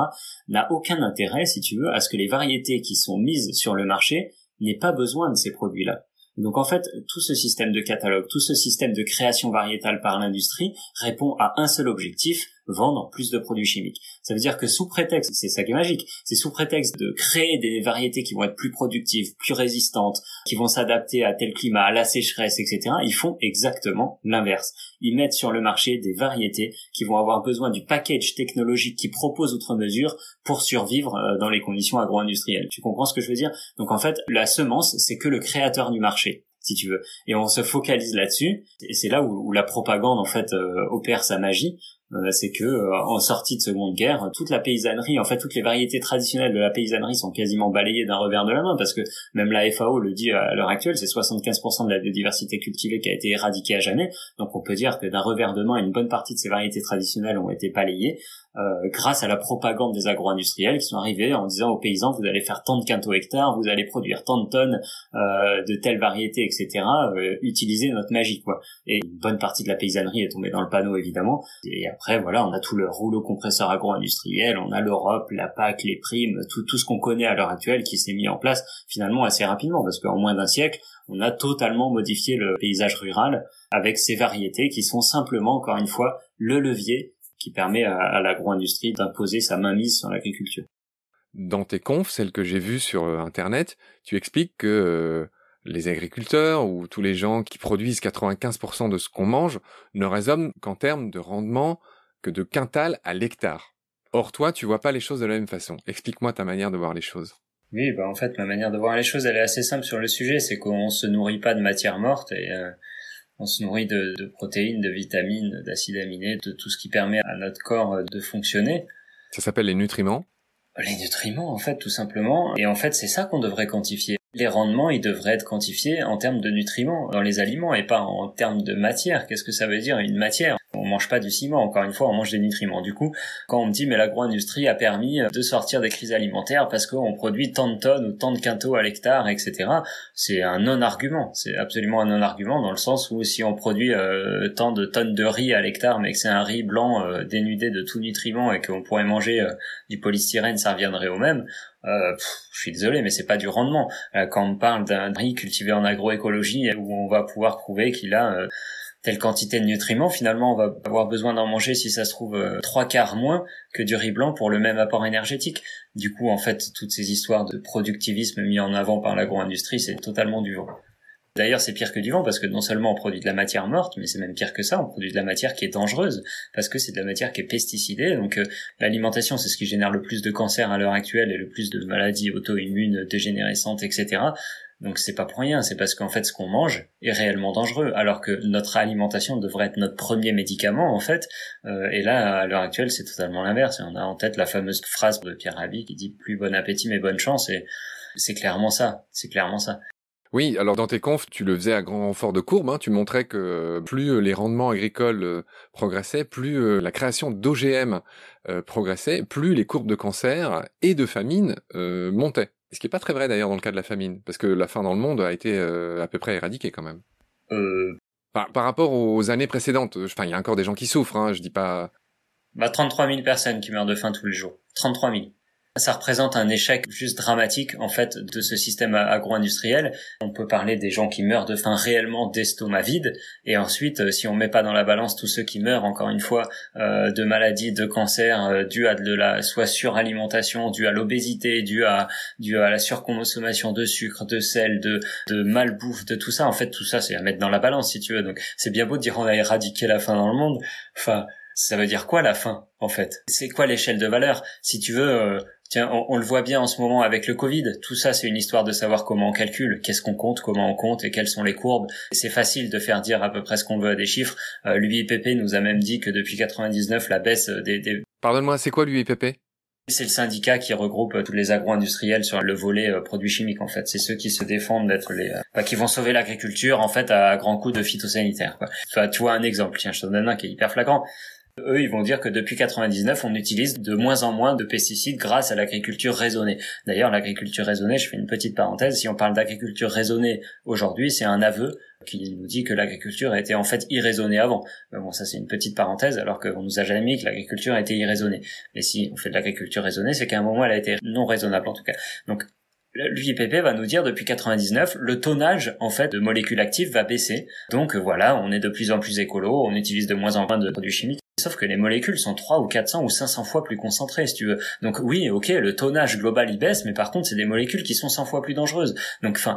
n'a aucun intérêt, si tu veux, à ce que les variétés qui sont mises sur le marché n'aient pas besoin de ces produits-là. Donc en fait, tout ce système de catalogue, tout ce système de création variétale par l'industrie répond à un seul objectif, vendre plus de produits chimiques. Ça veut dire que sous prétexte, c'est ça qui est magique, c'est sous prétexte de créer des variétés qui vont être plus productives, plus résistantes, qui vont s'adapter à tel climat, à la sécheresse, etc. Ils font exactement l'inverse. Ils mettent sur le marché des variétés qui vont avoir besoin du package technologique qui propose outre mesure pour survivre euh, dans les conditions agro-industrielles. Tu comprends ce que je veux dire? Donc en fait, la semence, c'est que le créateur du marché si tu veux. Et on se focalise là-dessus, et c'est là où, la propagande en fait euh, opère sa magie, c'est que euh, en sortie de Seconde Guerre, toute la paysannerie, en fait toutes les variétés traditionnelles de la paysannerie sont quasiment balayées d'un revers de la main parce que même la FAO le dit à l'heure actuelle, c'est 75% de la biodiversité cultivée qui a été éradiquée à jamais. Donc on peut dire que d'un revers de main, une bonne partie de ces variétés traditionnelles ont été balayées. Euh, grâce à la propagande des agro-industriels qui sont arrivés en disant aux paysans vous allez faire tant de quintaux hectares, vous allez produire tant de tonnes euh, de telle variété, etc. Euh, utilisez notre magie quoi. Et une bonne partie de la paysannerie est tombée dans le panneau évidemment. Et après voilà, on a tout le rouleau compresseur agro-industriel, on a l'Europe, la PAC, les primes, tout tout ce qu'on connaît à l'heure actuelle qui s'est mis en place finalement assez rapidement parce qu'en moins d'un siècle on a totalement modifié le paysage rural avec ces variétés qui sont simplement encore une fois le levier qui permet à, l'agro-industrie d'imposer sa mainmise sur l'agriculture. Dans tes confs, celles que j'ai vues sur euh, Internet, tu expliques que euh, les agriculteurs ou tous les gens qui produisent 95% de ce qu'on mange ne raisonnent qu'en termes de rendement que de quintal à l'hectare. Or toi, tu vois pas les choses de la même façon. Explique-moi ta manière de voir les choses. Oui, bah en fait, ma manière de voir les choses, elle est assez simple sur le sujet, c'est qu'on se nourrit pas de matière morte et euh, on se nourrit de, de protéines, de vitamines, d'acides aminés, de tout ce qui permet à notre corps euh, de fonctionner. Ça s'appelle les nutriments Les nutriments, en fait, tout simplement. Et en fait, c'est ça qu'on devrait quantifier. Les rendements, ils devraient être quantifiés en termes de nutriments dans les aliments et pas en termes de matière. Qu'est-ce que ça veut dire une matière? On mange pas du ciment, encore une fois, on mange des nutriments. Du coup, quand on me dit mais l'agro-industrie a permis de sortir des crises alimentaires parce qu'on produit tant de tonnes ou tant de quintaux à l'hectare, etc., c'est un non-argument. C'est absolument un non-argument dans le sens où si on produit euh, tant de tonnes de riz à l'hectare, mais que c'est un riz blanc euh, dénudé de tout nutriment et qu'on pourrait manger euh, du polystyrène, ça reviendrait au même. Je suis désolé, mais c'est pas du rendement. quand on parle d'un riz cultivé en agroécologie où on va pouvoir prouver qu'il a telle quantité de nutriments, finalement, on va avoir besoin d'en manger, si ça se trouve, euh, trois quarts moins que du riz blanc pour le même apport énergétique. Du coup, en fait, toutes ces histoires de productivisme mis en avant par l'agro-industrie, c'est totalement du vent. D'ailleurs, c'est pire que du vent parce que non seulement on produit de la matière morte, mais c'est même pire que ça, on produit de la matière qui est dangereuse parce que c'est de la matière qui est pesticidée. Donc euh, l'alimentation, c'est ce qui génère le plus de cancers à l'heure actuelle et le plus de maladies auto-immunes, dégénérescentes, etc. Donc c'est pas pour rien, c'est parce qu'en fait ce qu'on mange est réellement dangereux, alors que notre alimentation devrait être notre premier médicament en fait. Euh, et là, à l'heure actuelle, c'est totalement l'inverse. On a en tête la fameuse phrase de Pierre Rabhi qui dit plus bon appétit mais bonne chance. Et c'est clairement ça. C'est clairement ça. Oui, alors dans tes confs, tu le faisais à grand renfort de courbe, hein, tu montrais que plus les rendements agricoles euh, progressaient, plus euh, la création d'OGM progressait, plus les courbes de cancer et de famine montaient. Ce qui est pas très vrai d'ailleurs dans le cas de la famine, parce que la faim dans le monde a été euh, à peu près éradiquée quand même. Euh... Par, par, rapport aux années précédentes, enfin il y a encore des gens qui souffrent, hein, je dis pas. Bah 33 000 personnes qui meurent de faim tous les jours. 33 000 ça représente un échec juste dramatique en fait de ce système agro-industriel. On peut parler des gens qui meurent de faim réellement d'estomac vide, et ensuite euh, si on met pas dans la balance tous ceux qui meurent encore une fois euh, de maladies, de cancers euh, dû à de la soit suralimentation, dû à l'obésité, dû à dû à la surconsommation de sucre, de sel, de de malbouffe, de tout ça. En fait, tout ça c'est à mettre dans la balance si tu veux. Donc c'est bien beau de dire on a éradiqué la faim dans le monde. Enfin, ça veut dire quoi la faim en fait? C'est quoi l'échelle de valeur? Si tu veux, Tiens, on, le voit bien en ce moment avec le Covid. Tout ça, c'est une histoire de savoir comment on calcule, qu'est-ce qu'on compte, comment on compte et quelles sont les courbes. C'est facile de faire dire à peu près ce qu'on veut à des chiffres. Euh, L'UIPP nous a même dit que depuis 99, la baisse des... des... Pardonne-moi, c'est quoi l'UIPP c'est le syndicat qui regroupe tous les agro-industriels sur le volet euh, produits chimiques en fait. C'est ceux qui se défendent d'être les, euh, qui vont sauver l'agriculture en fait à grands coups de phytosanitaire. Quoi. Enfin, tu vois un exemple. Tiens, je te donne un qui est hyper flagrant. Eux, ils vont dire que depuis 99, on utilise de moins en moins de pesticides grâce à l'agriculture raisonnée. D'ailleurs, l'agriculture raisonnée, je fais une petite parenthèse, si on parle d'agriculture raisonnée aujourd'hui, c'est un aveu qui nous dit que l'agriculture était en fait irraisonnée avant. bon, ça c'est une petite parenthèse, alors qu'on nous a jamais dit que l'agriculture était irraisonnée. Mais si on fait de l'agriculture raisonnée, c'est qu'à un moment elle a été non raisonnable en tout cas. Donc l'UIPP va nous dire depuis 99, le tonnage en fait de molécules actives va baisser. Donc voilà, on est de plus en plus écolo, on utilise de moins en moins de produits chimiques. Sauf que les molécules sont 3 ou 400 ou 500 fois plus concentrées, si tu veux. Donc oui, ok, le tonnage global il baisse, mais par contre, c'est des molécules qui sont 100 fois plus dangereuses. Donc, enfin,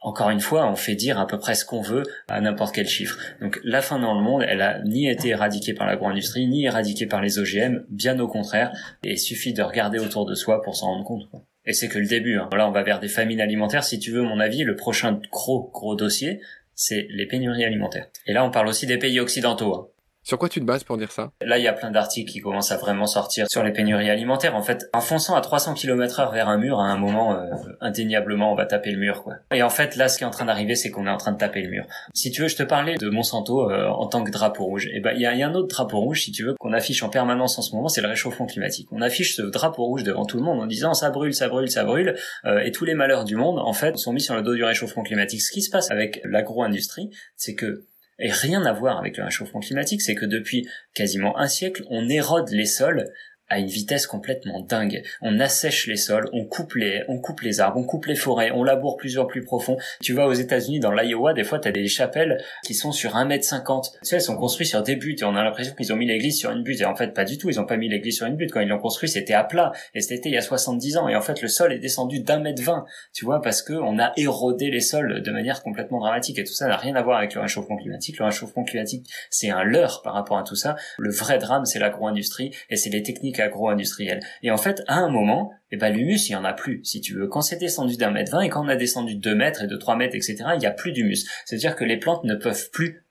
encore une fois, on fait dire à peu près ce qu'on veut à n'importe quel chiffre. Donc la faim dans le monde, elle a ni été éradiquée par l'agro-industrie, ni éradiquée par les OGM, bien au contraire. Et il suffit de regarder autour de soi pour s'en rendre compte. Et c'est que le début. Hein. Là, on va vers des famines alimentaires. Si tu veux mon avis, le prochain gros gros dossier, c'est les pénuries alimentaires. Et là, on parle aussi des pays occidentaux. Hein. Sur quoi tu te bases pour dire ça? Là, il y a plein d'articles qui commencent à vraiment sortir sur les pénuries alimentaires. En fait, en fonçant à 300 km heure vers un mur, à un moment, euh, indéniablement, on va taper le mur, quoi. Et en fait, là, ce qui est en train d'arriver, c'est qu'on est en train de taper le mur. Si tu veux, je te parlais de Monsanto euh, en tant que drapeau rouge. Et eh ben, il y a, y a, un autre drapeau rouge, si tu veux, qu'on affiche en permanence en ce moment, c'est le réchauffement climatique. On affiche ce drapeau rouge devant tout le monde en disant ça brûle, ça brûle, ça brûle, euh, et tous les malheurs du monde, en fait, sont mis sur le dos du réchauffement climatique. Ce qui se passe avec l'agro-industrie, c'est que et rien à voir avec le réchauffement climatique, c'est que depuis quasiment un siècle, on érode les sols à une vitesse complètement dingue. On assèche les sols, on coupe les, on coupe les arbres, on coupe les forêts, on laboure plusieurs plus profond. Tu vas aux États-Unis, dans l'Iowa, des fois, t'as des chapelles qui sont sur 1m50. Tu elles sont construites sur des buttes et on a l'impression qu'ils ont mis l'église sur une butte. Et en fait, pas du tout. Ils ont pas mis l'église sur une butte. Quand ils l'ont construit, c'était à plat. Et c'était il y a 70 ans. Et en fait, le sol est descendu d'un mètre vingt. Tu vois, parce que on a érodé les sols de manière complètement dramatique. Et tout ça n'a rien à voir avec le réchauffement climatique. Le réchauffement climatique, c'est un leurre par rapport à tout ça. Le vrai drame, c'est l'agro-industrie et c'est les techniques agro-industrielles. Et en fait, à un moment, eh ben l'humus il y en a plus si tu veux quand c'est descendu d'un mètre vingt et quand on a descendu de deux mètres et de trois mètres etc il y a plus d'humus c'est à dire que les plantes ne peuvent plus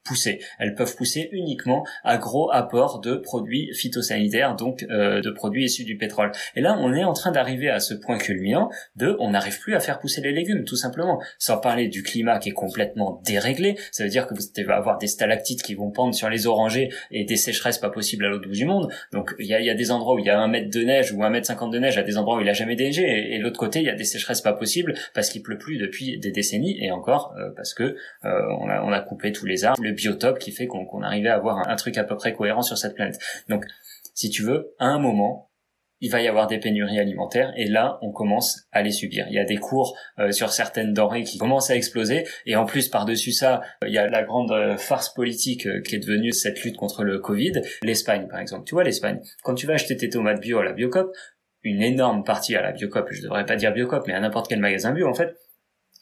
Elles peuvent pousser uniquement à gros apport de produits phytosanitaires, donc euh, de produits issus du pétrole. Et là, on est en train d'arriver à ce point culminant de on n'arrive plus à faire pousser les légumes, tout simplement. Sans parler du climat qui est complètement déréglé, ça veut dire que vous allez avoir des stalactites qui vont pendre sur les orangers et des sécheresses pas possibles à l'autre bout du monde. Donc il y a, y a, des endroits où il y a un mètre de neige ou un mètre cinquante de neige, à des endroits où il a jamais neigé, et, et l'autre côté il y a des sécheresses pas possibles parce qu'il pleut plus depuis des décennies et encore euh, parce que euh, on, a, on a coupé tous les arbres biotope qui fait qu'on arrivait à avoir un, truc à peu près cohérent sur cette planète. Donc, si tu veux, à un moment, il va y avoir des pénuries alimentaires et là on commence à les subir. Il y a des cours euh, sur certaines denrées qui commencent à exploser et en plus par-dessus ça, il y a la grande euh, farce politique euh, qui est devenue cette lutte contre le Covid. L'Espagne par exemple, tu vois l'Espagne, quand tu vas acheter tes tomates bio à la Biocop, une énorme partie à la Biocop, je devrais pas dire Biocop mais à n'importe quel magasin bio en fait,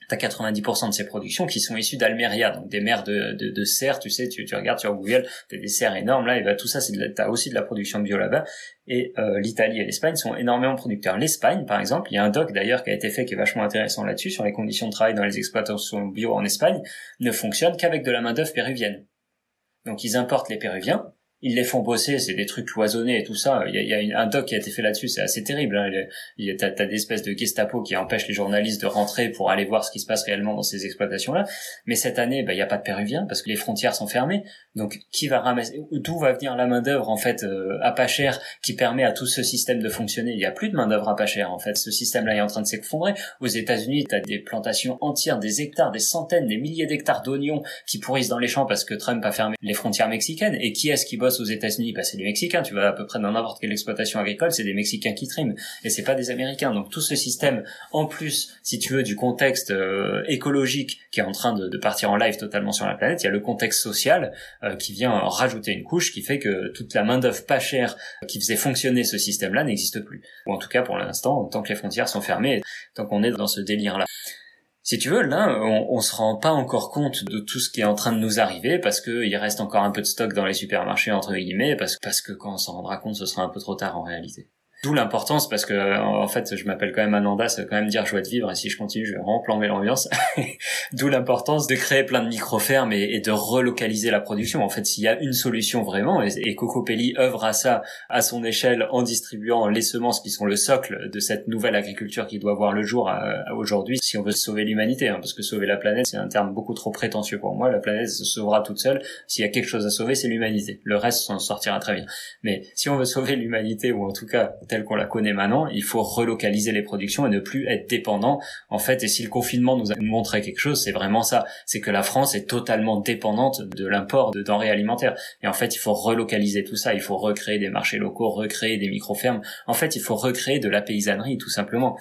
t'as 90% de ces productions qui sont issues d'Almeria, donc des mers de, de, serres, tu sais, tu, tu regardes sur Google, t'as des serres énormes là, et bah tout ça, c'est t'as aussi de la production bio là-bas, et euh, l'Italie et l'Espagne sont énormément producteurs. L'Espagne, par exemple, il y a un doc d'ailleurs qui a été fait qui est vachement intéressant là-dessus, sur les conditions de travail dans les exploitations bio en Espagne, ne fonctionne qu'avec de la main d'œuvre péruvienne. Donc ils importent les Péruviens, ils les font bosser, c'est des trucs cloisonnés et tout ça. Il y a, un doc qui a été fait là-dessus, c'est assez terrible. Hein. Il y a, t'as, des espèces de Gestapo qui empêchent les journalistes de rentrer pour aller voir ce qui se passe réellement dans ces exploitations-là. Mais cette année, bah, il n'y a pas de Péruviens parce que les frontières sont fermées. Donc, qui va ramasser D'où va venir la main d'œuvre en fait euh, à pas cher qui permet à tout ce système de fonctionner? Il y a plus de main d'œuvre à pas cher en fait. Ce système-là est en train de s'effondrer. Aux États-Unis, t'as des plantations entières, des hectares, des centaines, des milliers d'hectares d'oignons qui pourrissent dans les champs parce que Trump a fermé les frontières mexicaines. Et qui est-ce qui bosse aux États-Unis bah, c'est des Mexicains. Tu vas à peu près dans n'importe quelle exploitation agricole, c'est des Mexicains qui triment et c'est pas des Américains. Donc tout ce système, en plus, si tu veux, du contexte euh, écologique qui est en train de, partir en live totalement sur la planète, il y a le contexte social euh, qui vient rajouter une couche qui fait que toute la main d'œuvre pas chère qui faisait fonctionner ce système-là n'existe plus. Ou en tout cas pour l'instant, tant que les frontières sont fermées, tant qu'on est dans ce délire-là si tu veux, là, on, se rend pas encore compte de tout ce qui est en train de nous arriver parce qu'il reste encore un peu de stock dans les supermarchés entre guillemets, parce, parce que quand on s'en rendra compte, ce sera un peu trop tard en réalité. D'où l'importance parce que en fait je m'appelle quand même Ananda, ça veut quand même dire joie de vivre et si je continue je vais vraiment l'ambiance. D'où l'importance de créer plein de micro-fermes et, de relocaliser la production. En fait s'il y a une solution vraiment et, et Coco Pelli œuvre à ça à son échelle en distribuant les semences qui sont le socle de cette nouvelle agriculture qui doit voir le jour aujourd'hui si on veut sauver l'humanité. Hein, parce que sauver la planète c'est un terme beaucoup trop prétentieux pour moi. La planète se sauvera toute seule. S'il y a quelque chose à sauver c'est l'humanité. Le reste s'en sortira très bien. Mais si on veut sauver l'humanité ou en tout cas qu'on la connaît maintenant, il faut relocaliser les productions et ne plus être dépendant. En fait, et si le confinement nous a montré quelque chose, c'est vraiment ça. C'est que la France est totalement dépendante de l'import de denrées alimentaires. Et en fait, il faut relocaliser tout ça. Il faut recréer des marchés locaux, recréer des micro-fermes. En fait, il faut recréer de la paysannerie, tout simplement.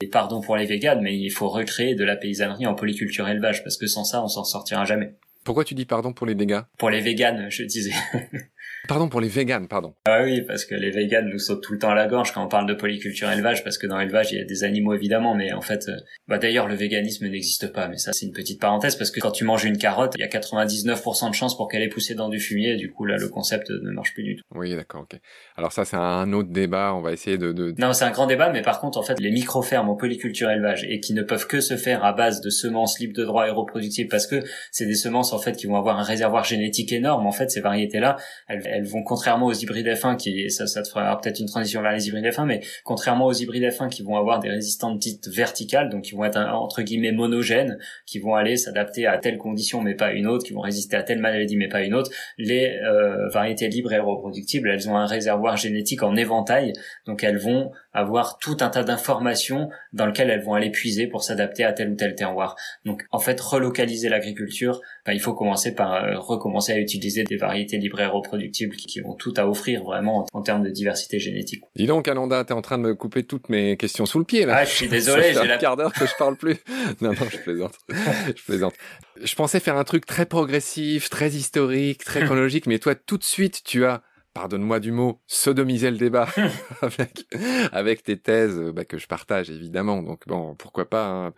Et pardon pour les véganes, mais il faut recréer de la paysannerie en polyculture élevage, parce que sans ça, on s'en sortira jamais. Pourquoi tu dis pardon pour les dégâts? Pour les véganes, je disais. Pardon pour les véganes, pardon. Ah oui, parce que les véganes nous sautent tout le temps à la gorge quand on parle de polyculture élevage, parce que dans l'élevage, il y a des animaux évidemment, mais en fait, euh, bah d'ailleurs, le véganisme n'existe pas, mais ça c'est une petite parenthèse, parce que quand tu manges une carotte, il y a 99% de chances pour qu'elle ait poussé dans du fumier, et du coup là, le concept ne marche plus du tout. Oui, d'accord, ok. Alors ça, c'est un autre débat, on va essayer de... de... Non, c'est un grand débat, mais par contre, en fait, les micro-fermes en polyculture élevage, et qui ne peuvent que se faire à base de semences libres de droits et reproductibles, parce que c'est des semences, en fait, qui vont avoir un réservoir génétique énorme, en fait, ces variétés-là, elles, elles vont, contrairement aux hybrides F1 qui, ça, ça te fera peut-être une transition vers les hybrides F1, mais contrairement aux hybrides F1 qui vont avoir des résistantes dites verticales, donc qui vont être entre guillemets monogènes, qui vont aller s'adapter à telle condition mais pas une autre, qui vont résister à telle maladie mais pas une autre, les euh, variétés libres et reproductibles, elles ont un réservoir génétique en éventail, donc elles vont avoir tout un tas d'informations dans lesquelles elles vont aller puiser pour s'adapter à tel ou tel terroir. Donc en fait, relocaliser l'agriculture, ben, il faut commencer par euh, recommencer à utiliser des variétés libres et reproductibles qui, vont tout à offrir vraiment en, termes de diversité génétique. Dis donc, Ananda, t'es en train de me couper toutes mes questions sous le pied là. Ah, je suis désolé, j'ai la quart d'heure que je parle plus. non, non, je plaisante. je plaisante. Je pensais faire un truc très progressif, très historique, très chronologique, mais toi, tout de suite, tu as pardonne-moi du mot, sodomiser le débat avec, avec tes thèses bah, que je partage évidemment. Donc bon, pourquoi pas. Hein.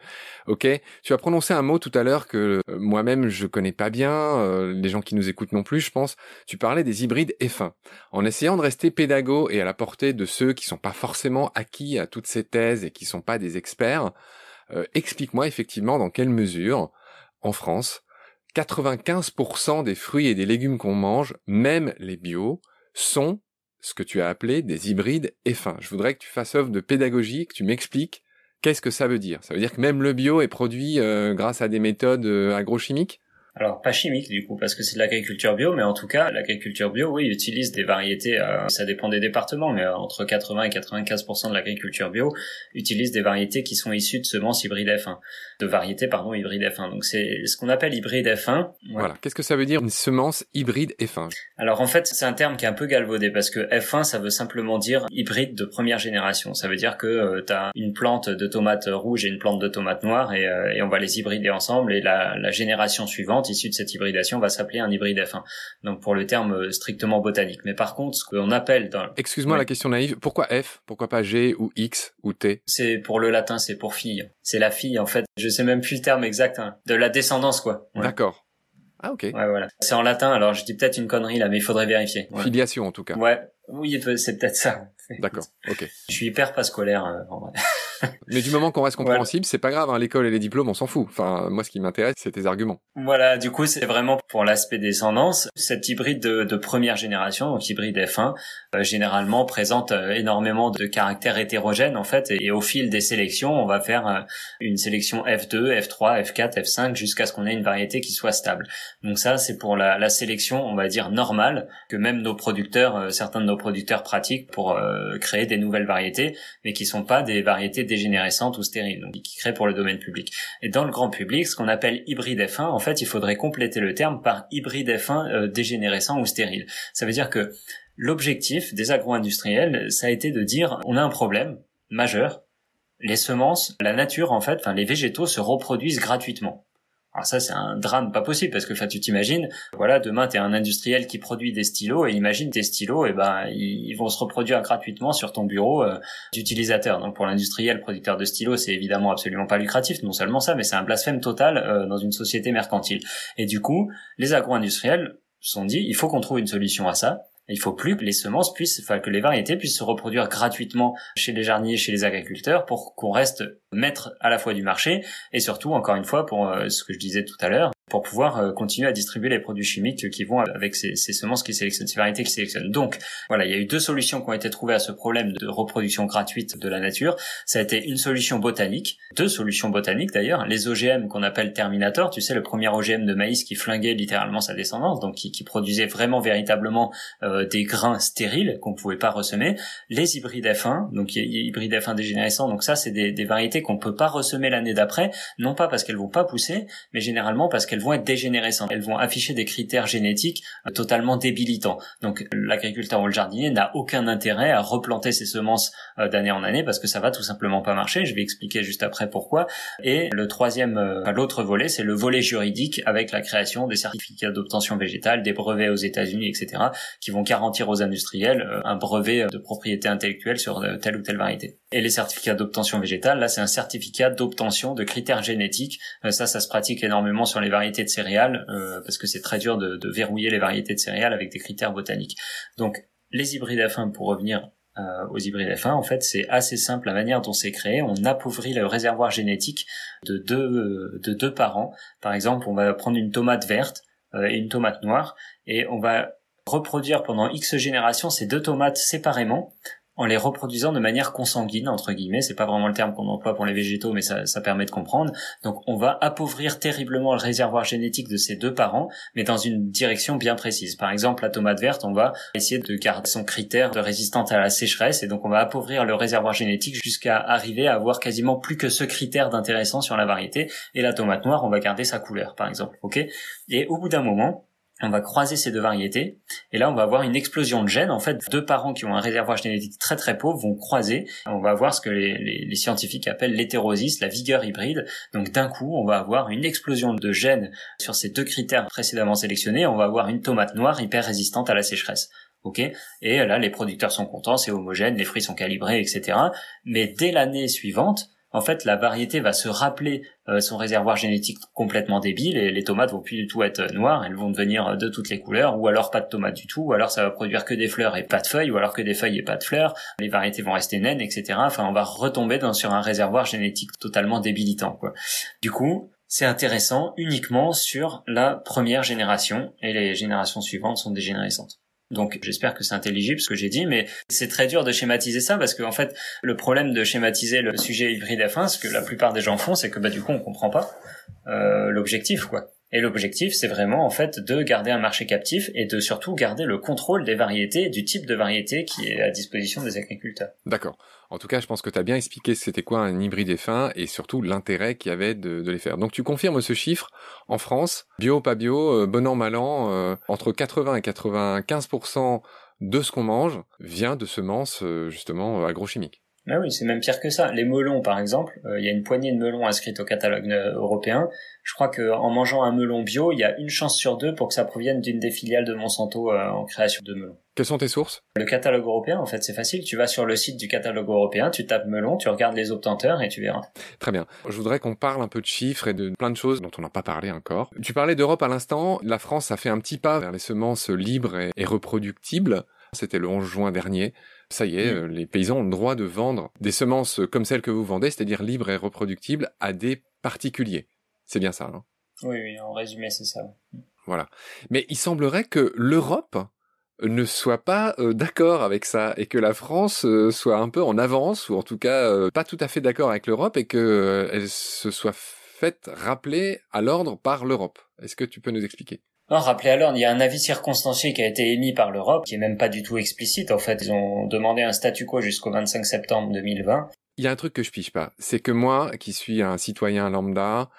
Ok, tu as prononcé un mot tout à l'heure que euh, moi-même je connais pas bien, euh, les gens qui nous écoutent non plus, je pense. Tu parlais des hybrides F1. En essayant de rester pédago et à la portée de ceux qui sont pas forcément acquis à toutes ces thèses et qui sont pas des experts, euh, explique-moi effectivement dans quelle mesure, en France, 95% des fruits et des légumes qu'on mange, même les bio, sont ce que tu as appelé des hybrides F1. Je voudrais que tu fasses œuvre de pédagogie, que tu m'expliques qu'est-ce que ça veut dire. Ça veut dire que même le bio est produit euh, grâce à des méthodes euh, agrochimiques? Alors pas chimique du coup parce que c'est de l'agriculture bio, mais en tout cas l'agriculture bio, oui, utilise des variétés. Euh, ça dépend des départements, mais entre 80 et 95% de l'agriculture bio utilise des variétés qui sont issues de semences hybrides F1, de variétés pardon hybrides F1. Donc c'est ce qu'on appelle hybride F1. Voilà. Qu'est-ce que ça veut dire une semence hybride F1 Alors en fait c'est un terme qui est un peu galvaudé parce que F1 ça veut simplement dire hybride de première génération. Ça veut dire que euh, tu as une plante de tomates rouges et une plante de tomates noires et, euh, et on va les hybrider ensemble et la, la génération suivante issu de cette hybridation va s'appeler un hybride F1. Donc pour le terme euh, strictement botanique. Mais par contre, ce qu'on appelle dans... Excuse-moi la question naïve, pourquoi F? Pourquoi pas G ou X ou T? C'est pour le latin, c'est pour fille. C'est la fille en fait. Je sais même plus le terme exact. Hein. De la descendance quoi. D'accord. Ah ok. Ouais voilà. C'est en latin, alors je dis peut-être une connerie là, mais il faudrait vérifier. Filiation en tout cas. Ouais. Oui, c'est peut-être ça. D'accord. Ok. Je suis hyper pas scolaire euh, en vrai. Mais du moment qu'on reste compréhensible, c'est pas grave. Hein, L'école et les diplômes, on s'en fout. Enfin, moi, ce qui m'intéresse, c'est tes arguments. Voilà. Du coup, c'est vraiment pour l'aspect descendance. Cette hybride de, de, première génération, donc hybride F1, euh, généralement présente euh, énormément de caractères hétérogènes en fait. Et, au fil des sélections, on va faire euh, une sélection F2, F3, F4, F5 jusqu'à ce qu'on ait une variété qui soit stable. Donc ça, c'est pour la, la, sélection, on va dire normale, que même nos producteurs, certains de nos producteurs pratiquent pour créer des nouvelles variétés, mais qui sont pas des variétés dégénérescente ou stérile, donc qui crée pour le domaine public. Et dans le grand public, ce qu'on appelle hybride F1, en fait, il faudrait compléter le terme par hybride F1 euh, dégénérescent ou stérile. Ça veut dire que l'objectif des agro-industriels, ça a été de dire, on a un problème majeur, les semences, la nature en fait, enfin les végétaux se reproduisent gratuitement. Alors ça, c'est un drame pas possible parce que, enfin, tu t'imagines, voilà, demain t'es un industriel qui produit des stylos et imagine tes stylos, et ben ils vont se reproduire gratuitement sur ton bureau euh, d'utilisateur. Donc pour l'industriel producteur de stylos, c'est évidemment absolument pas lucratif. Non seulement ça, mais c'est un blasphème total euh, dans une société mercantile. Et du coup, les agro-industriels sont dit, il faut qu'on trouve une solution à ça. Il faut plus que les semences puissent, enfin que les variétés puissent se reproduire gratuitement chez les jardiniers, chez les agriculteurs, pour qu'on reste maître à la fois du marché et surtout, encore une fois, pour euh, ce que je disais tout à l'heure, pour pouvoir euh, continuer à distribuer les produits chimiques qui vont avec ces, ces semences qui sélectionnent, ces variétés qui sélectionnent. Donc, voilà, il y a eu deux solutions qui ont été trouvées à ce problème de reproduction gratuite de la nature. Ça a été une solution botanique, deux solutions botaniques d'ailleurs, les OGM qu'on appelle Terminator, tu sais, le premier OGM de maïs qui flinguait littéralement sa descendance, donc qui, qui produisait vraiment véritablement euh, des grains stériles qu'on pouvait pas ressemer, les hybrides F1, donc hybrides F1 dégénérescents, donc ça c'est des, des variétés qu'on peut pas ressemer l'année d'après, non pas parce qu'elles vont pas pousser, mais généralement parce qu'elles elles vont être dégénérescentes. Elles vont afficher des critères génétiques euh, totalement débilitants. Donc l'agriculteur ou le jardinier n'a aucun intérêt à replanter ses semences euh, d'année en année parce que ça va tout simplement pas marcher. Je vais expliquer juste après pourquoi. Et le troisième, l'autre volet, c'est le volet juridique avec la création des certificats d'obtention végétale, des brevets aux États-Unis, etc., qui vont garantir aux industriels un brevet de propriété intellectuelle sur telle ou telle variété. Et les certificats d'obtention végétale, là, c'est un certificat d'obtention de critères génétiques. Euh, ça, ça se pratique énormément sur les variétés de céréales, euh, parce que c'est très dur de, verrouiller les variétés de céréales avec des critères botaniques. Donc, les hybrides F1, pour revenir euh, aux hybrides F1, en fait, c'est assez simple la manière dont c'est créé. On appauvrit le réservoir génétique de deux, de deux parents. Par exemple, on va prendre une tomate verte et une tomate noire, et on va reproduire pendant X générations ces deux tomates séparément en les reproduisant de manière consanguine entre guillemets. C'est pas vraiment le terme qu'on emploie pour les végétaux mais ça, ça permet de comprendre. Donc on va appauvrir terriblement le réservoir génétique de ces deux parents mais dans une direction bien précise. Par exemple la tomate verte on va essayer de garder son critère de résistance à la sécheresse et donc on va appauvrir le réservoir génétique jusqu'à arriver à avoir quasiment plus que ce critère d'intéressant sur la variété. Et la tomate noire on va garder sa couleur par exemple. Ok? Et au bout d'un moment on va croiser ces deux variétés. Et là on va avoir une explosion de gènes. En fait deux parents qui ont un réservoir génétique très très pauvre vont croiser. On va avoir ce que les, scientifiques appellent l'hétérosis la vigueur hybride. Donc d'un coup on va avoir une explosion de gènes sur ces deux critères précédemment sélectionnés. On va avoir une tomate noire hyper résistante à la sécheresse. Ok? Et là les producteurs sont contents c'est homogène les fruits sont calibrés etc mais dès l'année suivante en fait, la variété va se rappeler euh, son réservoir génétique complètement débile et les tomates vont plus du tout être noires, elles vont devenir de toutes les couleurs, ou alors pas de tomates du tout, ou alors ça va produire que des fleurs et pas de feuilles, ou alors que des feuilles et pas de fleurs, les variétés vont rester naines, etc. Enfin, on va retomber sur un réservoir génétique totalement débilitant. Du coup, c'est intéressant uniquement sur la première génération, et les générations suivantes sont dégénérescentes. Donc j'espère que c'est intelligible ce que j'ai dit, mais c'est très dur de schématiser ça parce qu'en en fait le problème de schématiser le sujet hybride F1, ce que la plupart des gens font, c'est que bah du coup on comprend pas euh, l'objectif quoi. Et l'objectif, c'est vraiment en fait de garder un marché captif et de surtout garder le contrôle des variétés, du type de variété qui est à disposition des agriculteurs. D'accord. En tout cas, je pense que tu as bien expliqué c'était quoi un hybride F1 et surtout l'intérêt qu'il y avait de, les faire. Donc tu confirmes ce chiffre en France, bio pas bio, euh, bon an mal an, euh, entre 80 et 95% de ce qu'on mange vient de semences euh, justement agrochimiques. Ah oui, c'est même pire que ça. Les melons, par exemple, il y a une poignée de melons inscrites au catalogue européen. Je crois qu'en mangeant un melon bio, il y a une chance sur deux pour que ça provienne d'une des filiales de Monsanto en création de melons. Quelles sont tes sources? Le catalogue européen, en fait, c'est facile. Tu vas sur le site du catalogue européen, tu tapes melon, tu regardes les obtenteurs et tu verras. Très bien. Je voudrais qu'on parle un peu de chiffres et de plein de choses dont on n'a pas parlé encore. Tu parlais d'Europe à l'instant. La France a fait un petit pas vers les semences libres et, reproductibles. C'était le 11 juin dernier. Ça y est, mm. euh, les paysans ont le droit de vendre des semences comme celles que vous vendez, c'est-à-dire libres et reproductibles, à des particuliers. C'est bien ça, non Oui, oui, en résumé, c'est ça. Voilà. Mais il semblerait que l'Europe ne soit pas euh, d'accord avec ça et que la France euh, soit un peu en avance ou en tout cas euh, pas tout à fait d'accord avec l'Europe et que elle se soit faite rappeler à l'ordre par l'Europe. Est-ce que tu peux nous expliquer? Non, rappeler à l'ordre, il y a un avis circonstancié qui a été émis par l'Europe, qui est même pas du tout explicite. En fait, ils ont demandé un statu quo jusqu'au 25 septembre 2020. Il y a un truc que je piche pas, c'est que moi, qui suis un citoyen lambda,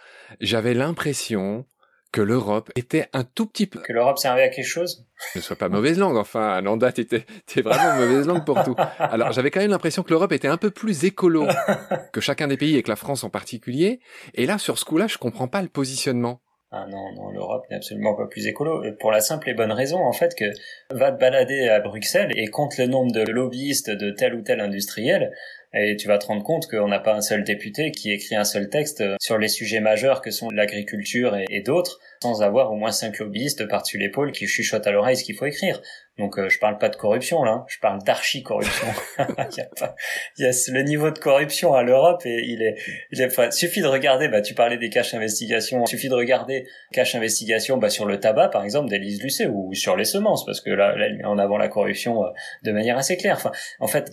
j'avais l'impression que l'Europe était un tout petit peu... Que l'Europe servait à quelque chose? Ne sois pas mauvaise langue, enfin, Nanda, t'étais, t'es vraiment mauvaise langue pour tout. Alors, j'avais quand même l'impression que l'Europe était un peu plus écolo que chacun des pays et que la France en particulier. Et là, sur ce coup-là, je comprends pas le positionnement. Ah non, non, l'Europe n'est absolument pas plus écolo. Pour la simple et bonne raison, en fait, que va te balader à Bruxelles et compte le nombre de lobbyistes de tel ou tel industriel, et tu vas te rendre compte qu'on n'a pas un seul député qui écrit un seul texte sur les sujets majeurs que sont l'agriculture et, d'autres, sans avoir au moins cinq lobbyistes par-dessus l'épaule qui chuchotent à l'oreille ce qu'il faut écrire. Donc euh, je parle pas de corruption là, je parle d'archi-corruption. il, a le niveau de corruption à l'Europe et il est, il est suffit de regarder, bah tu parlais des caches investigation, suffit de regarder cache investigation bah, sur le tabac par exemple d'Élise Lucet ou sur les semences parce que là, là met en avant la corruption euh, de manière assez claire. Enfin, en fait,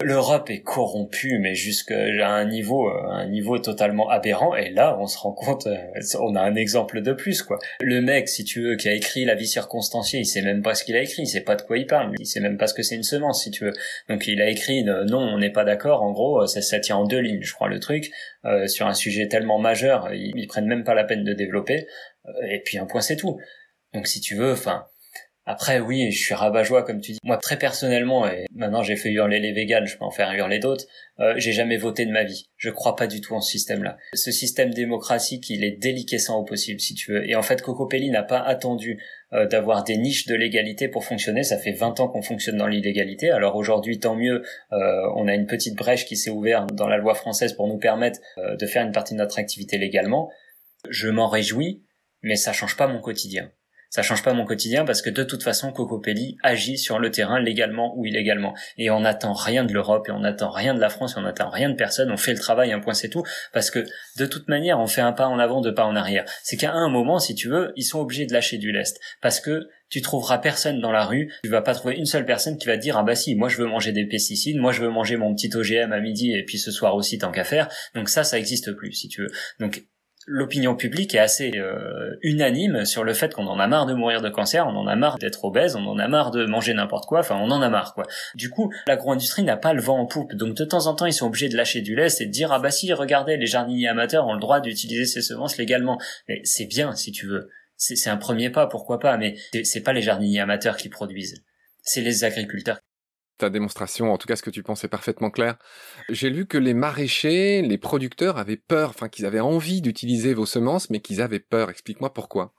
L'Europe est corrompue, mais jusqu'à un niveau, euh, un niveau totalement aberrant. Et là, on se rend compte, euh, on a un exemple de plus, quoi. Le mec, si tu veux, qui a écrit la vie circonstanciée, il sait même pas ce qu'il a écrit, il sait pas de quoi il parle, il sait même pas ce que c'est une semence, si tu veux. Donc il a écrit, non, on n'est pas d'accord. En gros, ça, tient en deux lignes, je crois, le truc, euh, sur un sujet tellement majeur, ils, ils prennent même pas la peine de développer. et puis un point, c'est tout. Donc si tu veux, enfin après, oui, je suis rabat-joie, comme tu dis. Moi, très personnellement, et maintenant j'ai fait hurler les véganes, je peux en faire hurler d'autres, euh, j'ai jamais voté de ma vie. Je crois pas du tout en ce système-là. Ce système démocratique, il est déliquescent au possible, si tu veux. Et en fait, Cocopelli n'a pas attendu euh, d'avoir des niches de légalité pour fonctionner. Ça fait 20 ans qu'on fonctionne dans l'illégalité. Alors aujourd'hui, tant mieux, euh, on a une petite brèche qui s'est ouverte dans la loi française pour nous permettre de faire une partie de notre activité légalement. Je m'en réjouis, mais ça change pas mon quotidien ça change pas mon quotidien parce que de toute façon Cocopelli agit sur le terrain légalement ou illégalement. Et on n'attend rien de l'Europe et on n'attend rien de la France et on n'attend rien de personne. On fait le travail un point c'est tout. Parce que de toute manière on fait un pas en avant deux pas en arrière. C'est qu'à un moment si tu veux ils sont obligés de lâcher du lest. Parce que tu trouveras personne dans la rue, tu vas pas trouver une seule personne qui va te dire ah bah si, moi je veux manger des pesticides, moi je veux manger mon petit OGM à midi et puis ce soir aussi tant qu'à faire. Donc ça ça existe plus si tu veux. Donc l'opinion publique est assez euh, unanime sur le fait qu'on en a marre de mourir de cancer, on en a marre d'être obèse, on en a marre de manger n'importe quoi, enfin on en a marre quoi. Du coup, l'agro-industrie n'a pas le vent en poupe, donc de temps en temps ils sont obligés de lâcher du lait et de dire ah bah si regardez les jardiniers amateurs ont le droit d'utiliser ces semences légalement. Mais c'est bien si tu veux, c'est un premier pas pourquoi pas, mais c'est pas les jardiniers amateurs qui produisent, c'est les agriculteurs ta démonstration, en tout cas ce que tu penses est parfaitement clair. J'ai lu que les maraîchers, les producteurs avaient peur, enfin qu'ils avaient envie d'utiliser vos semences, mais qu'ils avaient peur. Explique-moi pourquoi.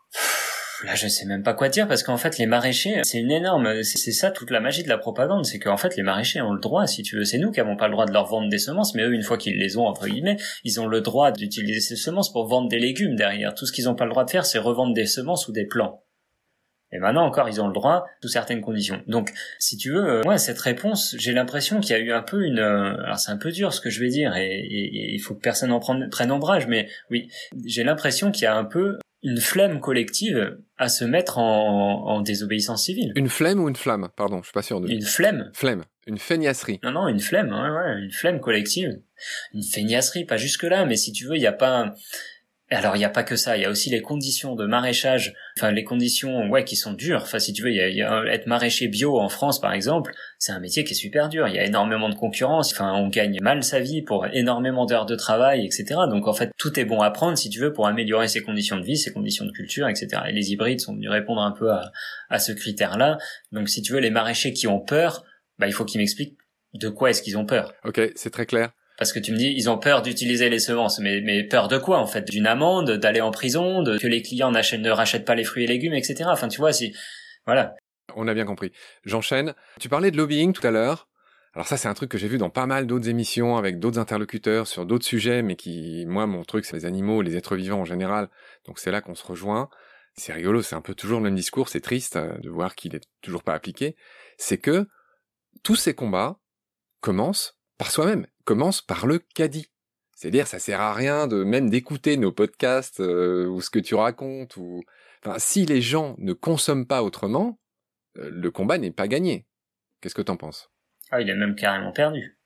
Là, je sais même pas quoi dire parce qu'en fait, les maraîchers, c'est une énorme, c'est ça toute la magie de la propagande, c'est qu'en fait, les maraîchers ont le droit, si tu veux, c'est nous qui avons pas le droit de leur vendre des semences, mais eux, une fois qu'ils les ont entre guillemets, ils ont le droit d'utiliser ces semences pour vendre des légumes derrière. Tout ce qu'ils ont pas le droit de faire, c'est revendre des semences ou des plants. Et maintenant encore, ils ont le droit sous certaines conditions. Donc, si tu veux, moi, euh, cette réponse, j'ai l'impression qu'il y a eu un peu une. Euh, alors, c'est un peu dur ce que je vais dire, et, il faut que personne en prenne, prenne ombrage, mais oui, j'ai l'impression qu'il y a un peu une flemme collective à se mettre en, en, désobéissance civile. Une flemme ou une flamme? Pardon, je suis pas sûr de. Une flemme. Flemme. Une feignasserie. Non, non, une flemme, ouais, ouais, une flemme collective. Une feignasserie, pas jusque là, mais si tu veux, il n'y a pas alors il n'y a pas que ça, il y a aussi les conditions de maraîchage, enfin les conditions ouais qui sont dures. Enfin si tu veux, il y a, être maraîcher bio en France par exemple, c'est un métier qui est super dur. Il y a énormément de concurrence. Enfin on gagne mal sa vie pour énormément d'heures de travail, etc. Donc en fait tout est bon à prendre si tu veux pour améliorer ses conditions de vie, ses conditions de culture, etc. Et les hybrides sont venus répondre un peu à, à ce critère-là. Donc si tu veux les maraîchers qui ont peur, bah il faut qu'ils m'expliquent de quoi est-ce qu'ils ont peur. Ok, c'est très clair. Parce que tu me dis, ils ont peur d'utiliser les semences, mais, mais peur de quoi en fait? D'une amende, d'aller en prison, de que les clients ne rachètent pas les fruits et légumes, etc. Enfin, tu vois, si voilà. On a bien compris. J'enchaîne. Tu parlais de lobbying tout à l'heure. Alors ça, c'est un truc que j'ai vu dans pas mal d'autres émissions avec d'autres interlocuteurs sur d'autres sujets, mais qui, moi, mon truc, c'est les animaux, les êtres vivants en général. Donc c'est là qu'on se rejoint. C'est rigolo, c'est un peu toujours le même discours. C'est triste euh, de voir qu'il est toujours pas appliqué. C'est que tous ces combats commencent par soi-même commence par le caddie. C'est-à-dire, ça sert à rien de même d'écouter nos podcasts euh, ou ce que tu racontes. Ou, enfin, si les gens ne consomment pas autrement, euh, le combat n'est pas gagné. Qu'est-ce que t'en penses? Ah, il est même carrément perdu.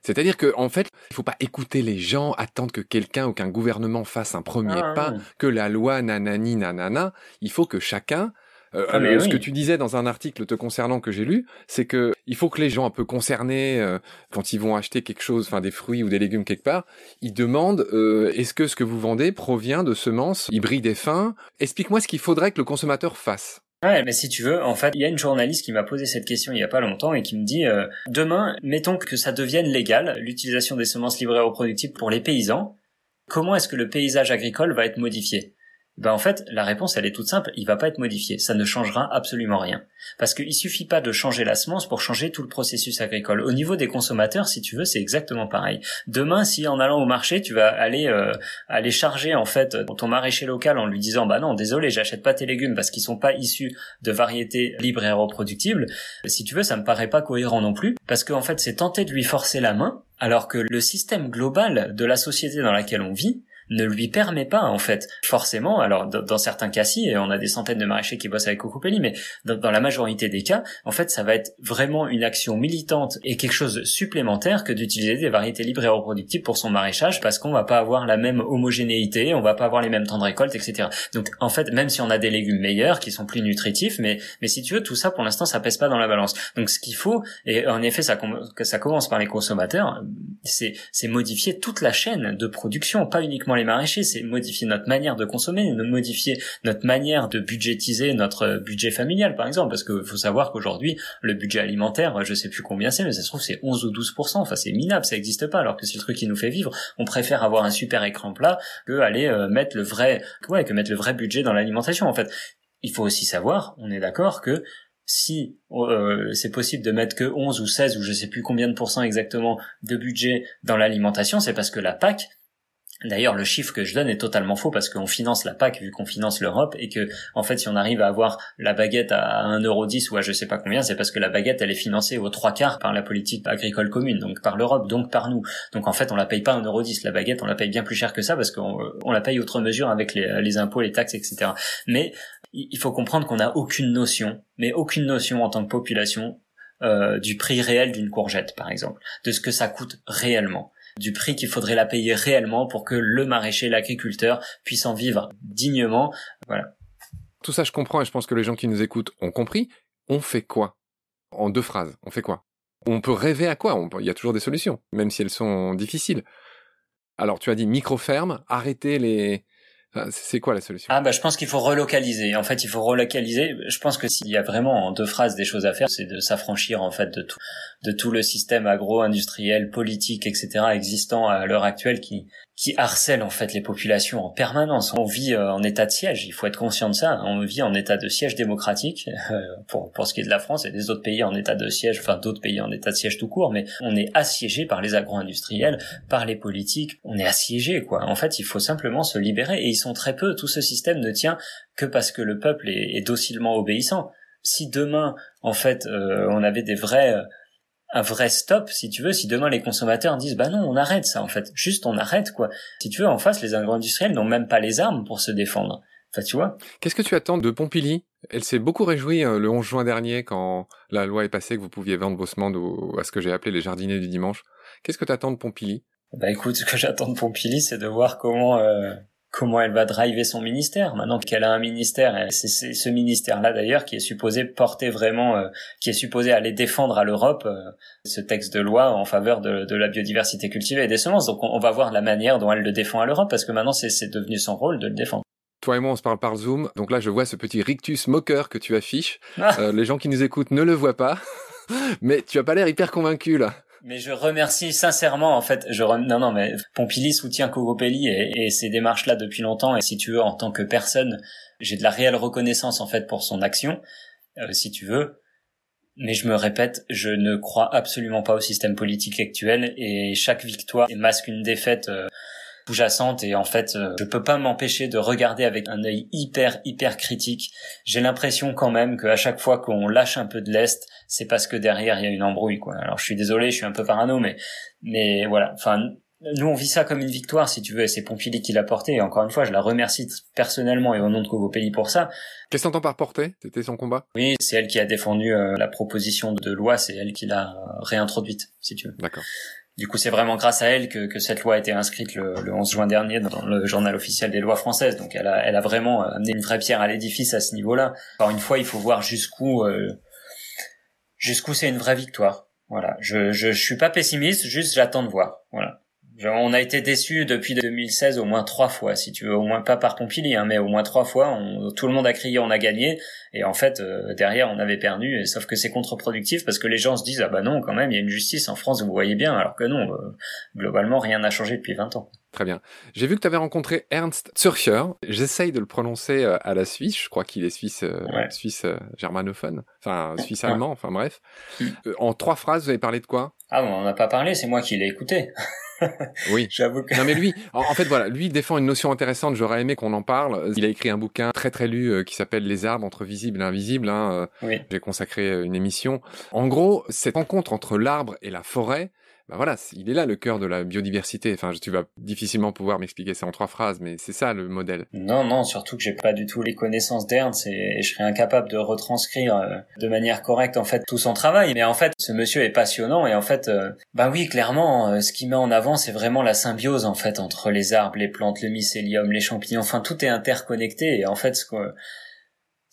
C'est-à-dire que en fait, il faut pas écouter les gens, attendre que quelqu'un ou qu'un gouvernement fasse un premier ah, pas, que la loi nanani nanana. Il faut que chacun euh, ah, ce que tu disais dans un article te concernant que j'ai lu, c'est que il faut que les gens un peu concernés, euh, quand ils vont acheter quelque chose, enfin des fruits ou des légumes quelque part, ils demandent euh, est-ce que ce que vous vendez provient de semences hybrides et fins? Explique-moi ce qu'il faudrait que le consommateur fasse. Ouais, mais si tu veux, en fait, il y a une journaliste qui m'a posé cette question il y a pas longtemps et qui me dit demain, mettons que ça devienne légal l'utilisation des semences livrées au reproductibles pour les paysans. Comment est-ce que le paysage agricole va être modifié? Ben en fait, la réponse elle est toute simple, il va pas être modifié, ça ne changera absolument rien. Parce qu'il suffit pas de changer la semence pour changer tout le processus agricole. Au niveau des consommateurs, si tu veux, c'est exactement pareil. Demain, si en allant au marché, tu vas aller euh, aller charger en fait ton maraîcher local en lui disant bah non, désolé, j'achète pas tes légumes parce qu'ils sont pas issus de variétés libres et reproductibles. Si tu veux, ça me paraît pas cohérent non plus, parce qu'en fait, c'est tenter de lui forcer la main, alors que le système global de la société dans laquelle on vit ne lui permet pas en fait. Forcément alors dans certains cas si et on a des centaines de maraîchers qui bossent avec Cocopelli mais dans, la majorité des cas en fait ça va être vraiment une action militante et quelque chose de supplémentaire que d'utiliser des variétés libres et reproductibles pour son maraîchage parce qu'on va pas avoir la même homogénéité on va pas avoir les mêmes temps de récolte etc donc en fait même si on a des légumes meilleurs qui sont plus nutritifs mais mais si tu veux tout ça pour l'instant ça pèse pas dans la balance. Donc ce qu'il faut et en effet ça que ça commence par les consommateurs c'est c'est modifier toute la chaîne de production pas uniquement les maraîchers, c'est modifier notre manière de consommer, modifier notre manière de budgétiser notre budget familial, par exemple, parce qu'il faut savoir qu'aujourd'hui, le budget alimentaire, je sais plus combien c'est, mais ça se trouve c'est 11 ou 12%, enfin c'est minable, ça n'existe pas, alors que c'est le truc qui nous fait vivre. On préfère avoir un super écran plat que aller euh, mettre le vrai, ouais, que mettre le vrai budget dans l'alimentation, en fait. Il faut aussi savoir, on est d'accord que si euh, c'est possible de mettre que 11 ou 16 ou je sais plus combien de pourcents exactement de budget dans l'alimentation, c'est parce que la PAC, D'ailleurs, le chiffre que je donne est totalement faux parce qu'on finance la PAC vu qu'on finance l'Europe et que, en fait, si on arrive à avoir la baguette à 1,10€ ou à je sais pas combien, c'est parce que la baguette, elle est financée aux trois quarts par la politique agricole commune, donc par l'Europe, donc par nous. Donc, en fait, on la paye pas 1,10€. La baguette, on la paye bien plus cher que ça parce qu'on on la paye autre mesure avec les, les impôts, les taxes, etc. Mais il faut comprendre qu'on n'a aucune notion, mais aucune notion en tant que population euh, du prix réel d'une courgette, par exemple, de ce que ça coûte réellement du prix qu'il faudrait la payer réellement pour que le maraîcher, l'agriculteur puisse en vivre dignement. Voilà. Tout ça, je comprends et je pense que les gens qui nous écoutent ont compris. On fait quoi? En deux phrases, on fait quoi? On peut rêver à quoi? Il y a toujours des solutions, même si elles sont difficiles. Alors, tu as dit micro-ferme, arrêter les, c'est quoi la solution? Ah bah je pense qu'il faut relocaliser. En fait, il faut relocaliser. Je pense que s'il y a vraiment en deux phrases des choses à faire, c'est de s'affranchir en fait de tout, de tout le système agro-industriel, politique, etc. existant à l'heure actuelle qui qui harcèle en fait les populations en permanence. On vit euh, en état de siège, il faut être conscient de ça. On vit en état de siège démocratique euh, pour pour ce qui est de la France et des autres pays en état de siège, enfin d'autres pays en état de siège tout court, mais on est assiégé par les agro-industriels, par les politiques. On est assiégé quoi. En fait, il faut simplement se libérer et ils sont très peu. Tout ce système ne tient que parce que le peuple est, docilement obéissant. Si demain, en fait, euh, on avait des vrais un vrai stop, si tu veux, si demain les consommateurs disent bah non, on arrête ça en fait, juste on arrête quoi. Si tu veux, en face, les agro-industriels n'ont même pas les armes pour se défendre. Enfin, tu vois. Qu'est-ce que tu attends de Pompili? Elle s'est beaucoup réjouie euh, le 11 juin dernier quand la loi est passée que vous pouviez vendre vos semences à ce que j'ai appelé les jardiniers du dimanche. Qu'est-ce que tu attends de Pompili? Bah écoute, ce que j'attends de Pompili, c'est de voir comment euh, comment elle va driver son ministère maintenant qu'elle a un ministère c'est ce ministère là d'ailleurs qui est supposé porter vraiment euh, qui est supposé aller défendre à l'Europe euh, ce texte de loi en faveur de, la biodiversité cultivée et des semences donc on, va voir la manière dont elle le défend à l'Europe parce que maintenant c'est devenu son rôle de le défendre toi et moi, on se parle par Zoom. Donc là, je vois ce petit rictus moqueur que tu affiches. Ah. Euh, les gens qui nous écoutent ne le voient pas. Mais tu as pas l'air hyper convaincu, là. Mais je remercie sincèrement, en fait, je non non mais Pompili soutient Cogopelli et, ces démarches-là depuis longtemps. Et si tu veux, en tant que personne, j'ai de la réelle reconnaissance en fait pour son action, euh, si tu veux. Mais je me répète, je ne crois absolument pas au système politique actuel et chaque victoire masque une défaite. Euh, sous-jacente et en fait euh, je peux pas m'empêcher de regarder avec un œil hyper hyper critique. J'ai l'impression quand même qu'à chaque fois qu'on lâche un peu de l'est, c'est parce que derrière il y a une embrouille quoi. Alors je suis désolé, je suis un peu parano mais mais voilà, enfin nous on vit ça comme une victoire si tu veux et c'est Pompili qui l'a porté et encore une fois je la remercie personnellement et au nom de Cogopelli pour ça. Qu'est-ce que t'entends par porter C'était son combat? Oui, c'est elle qui a défendu euh, la proposition de loi, c'est elle qui l'a réintroduite si tu veux. D'accord. Du coup, c'est vraiment grâce à elle que, que, cette loi a été inscrite le, le, 11 juin dernier dans le journal officiel des lois françaises. Donc, elle a, elle a vraiment amené une vraie pierre à l'édifice à ce niveau-là. Encore une fois, il faut voir jusqu'où euh, jusqu'où c'est une vraie victoire. Voilà. Je, je, je suis pas pessimiste, juste j'attends de voir. Voilà on a été déçus depuis 2016 au moins trois fois, si tu veux, au moins pas par Pompili, hein, mais au moins trois fois. tout le monde a crié, on a gagné, et en fait euh, derrière on avait perdu. Et, sauf que c'est contre-productif parce que les gens se disent ah bah non quand même il y a une justice en France, vous voyez bien, alors que non, euh, globalement rien n'a changé depuis 20 ans. Très bien. J'ai vu que tu avais rencontré Ernst Zürcher. J'essaye de le prononcer euh, à la Suisse. Je crois qu'il est suisse, suisse germanophone, enfin suisse allemand, enfin bref. Mm. en trois phrases, vous avez parlé de quoi? Ah, on n'en a pas parlé. C'est moi qui l'ai écouté. Oui. J'avoue que... Non mais lui, en, fait voilà, lui défend une notion intéressante. J'aurais aimé qu'on en parle. Il a écrit un bouquin très très lu euh, qui s'appelle Les arbres entre visibles et invisibles. Hein, euh, J'ai consacré euh, une émission. En gros, cette rencontre entre l'arbre et la forêt, bah voilà, il est là le cœur de la biodiversité. Enfin, tu vas difficilement pouvoir m'expliquer ça en trois phrases, mais c'est ça le modèle. Non, non, surtout que j'ai pas du tout les connaissances d'Ernst et, je serais incapable de retranscrire euh, de manière correcte en fait tout son travail. Mais en fait, ce monsieur est passionnant et en fait, euh, bah oui, clairement, euh, ce qu'il met en avant, c'est vraiment la symbiose en fait entre les arbres, les plantes, le mycélium, les champignons. Enfin, tout est interconnecté et en fait, ce que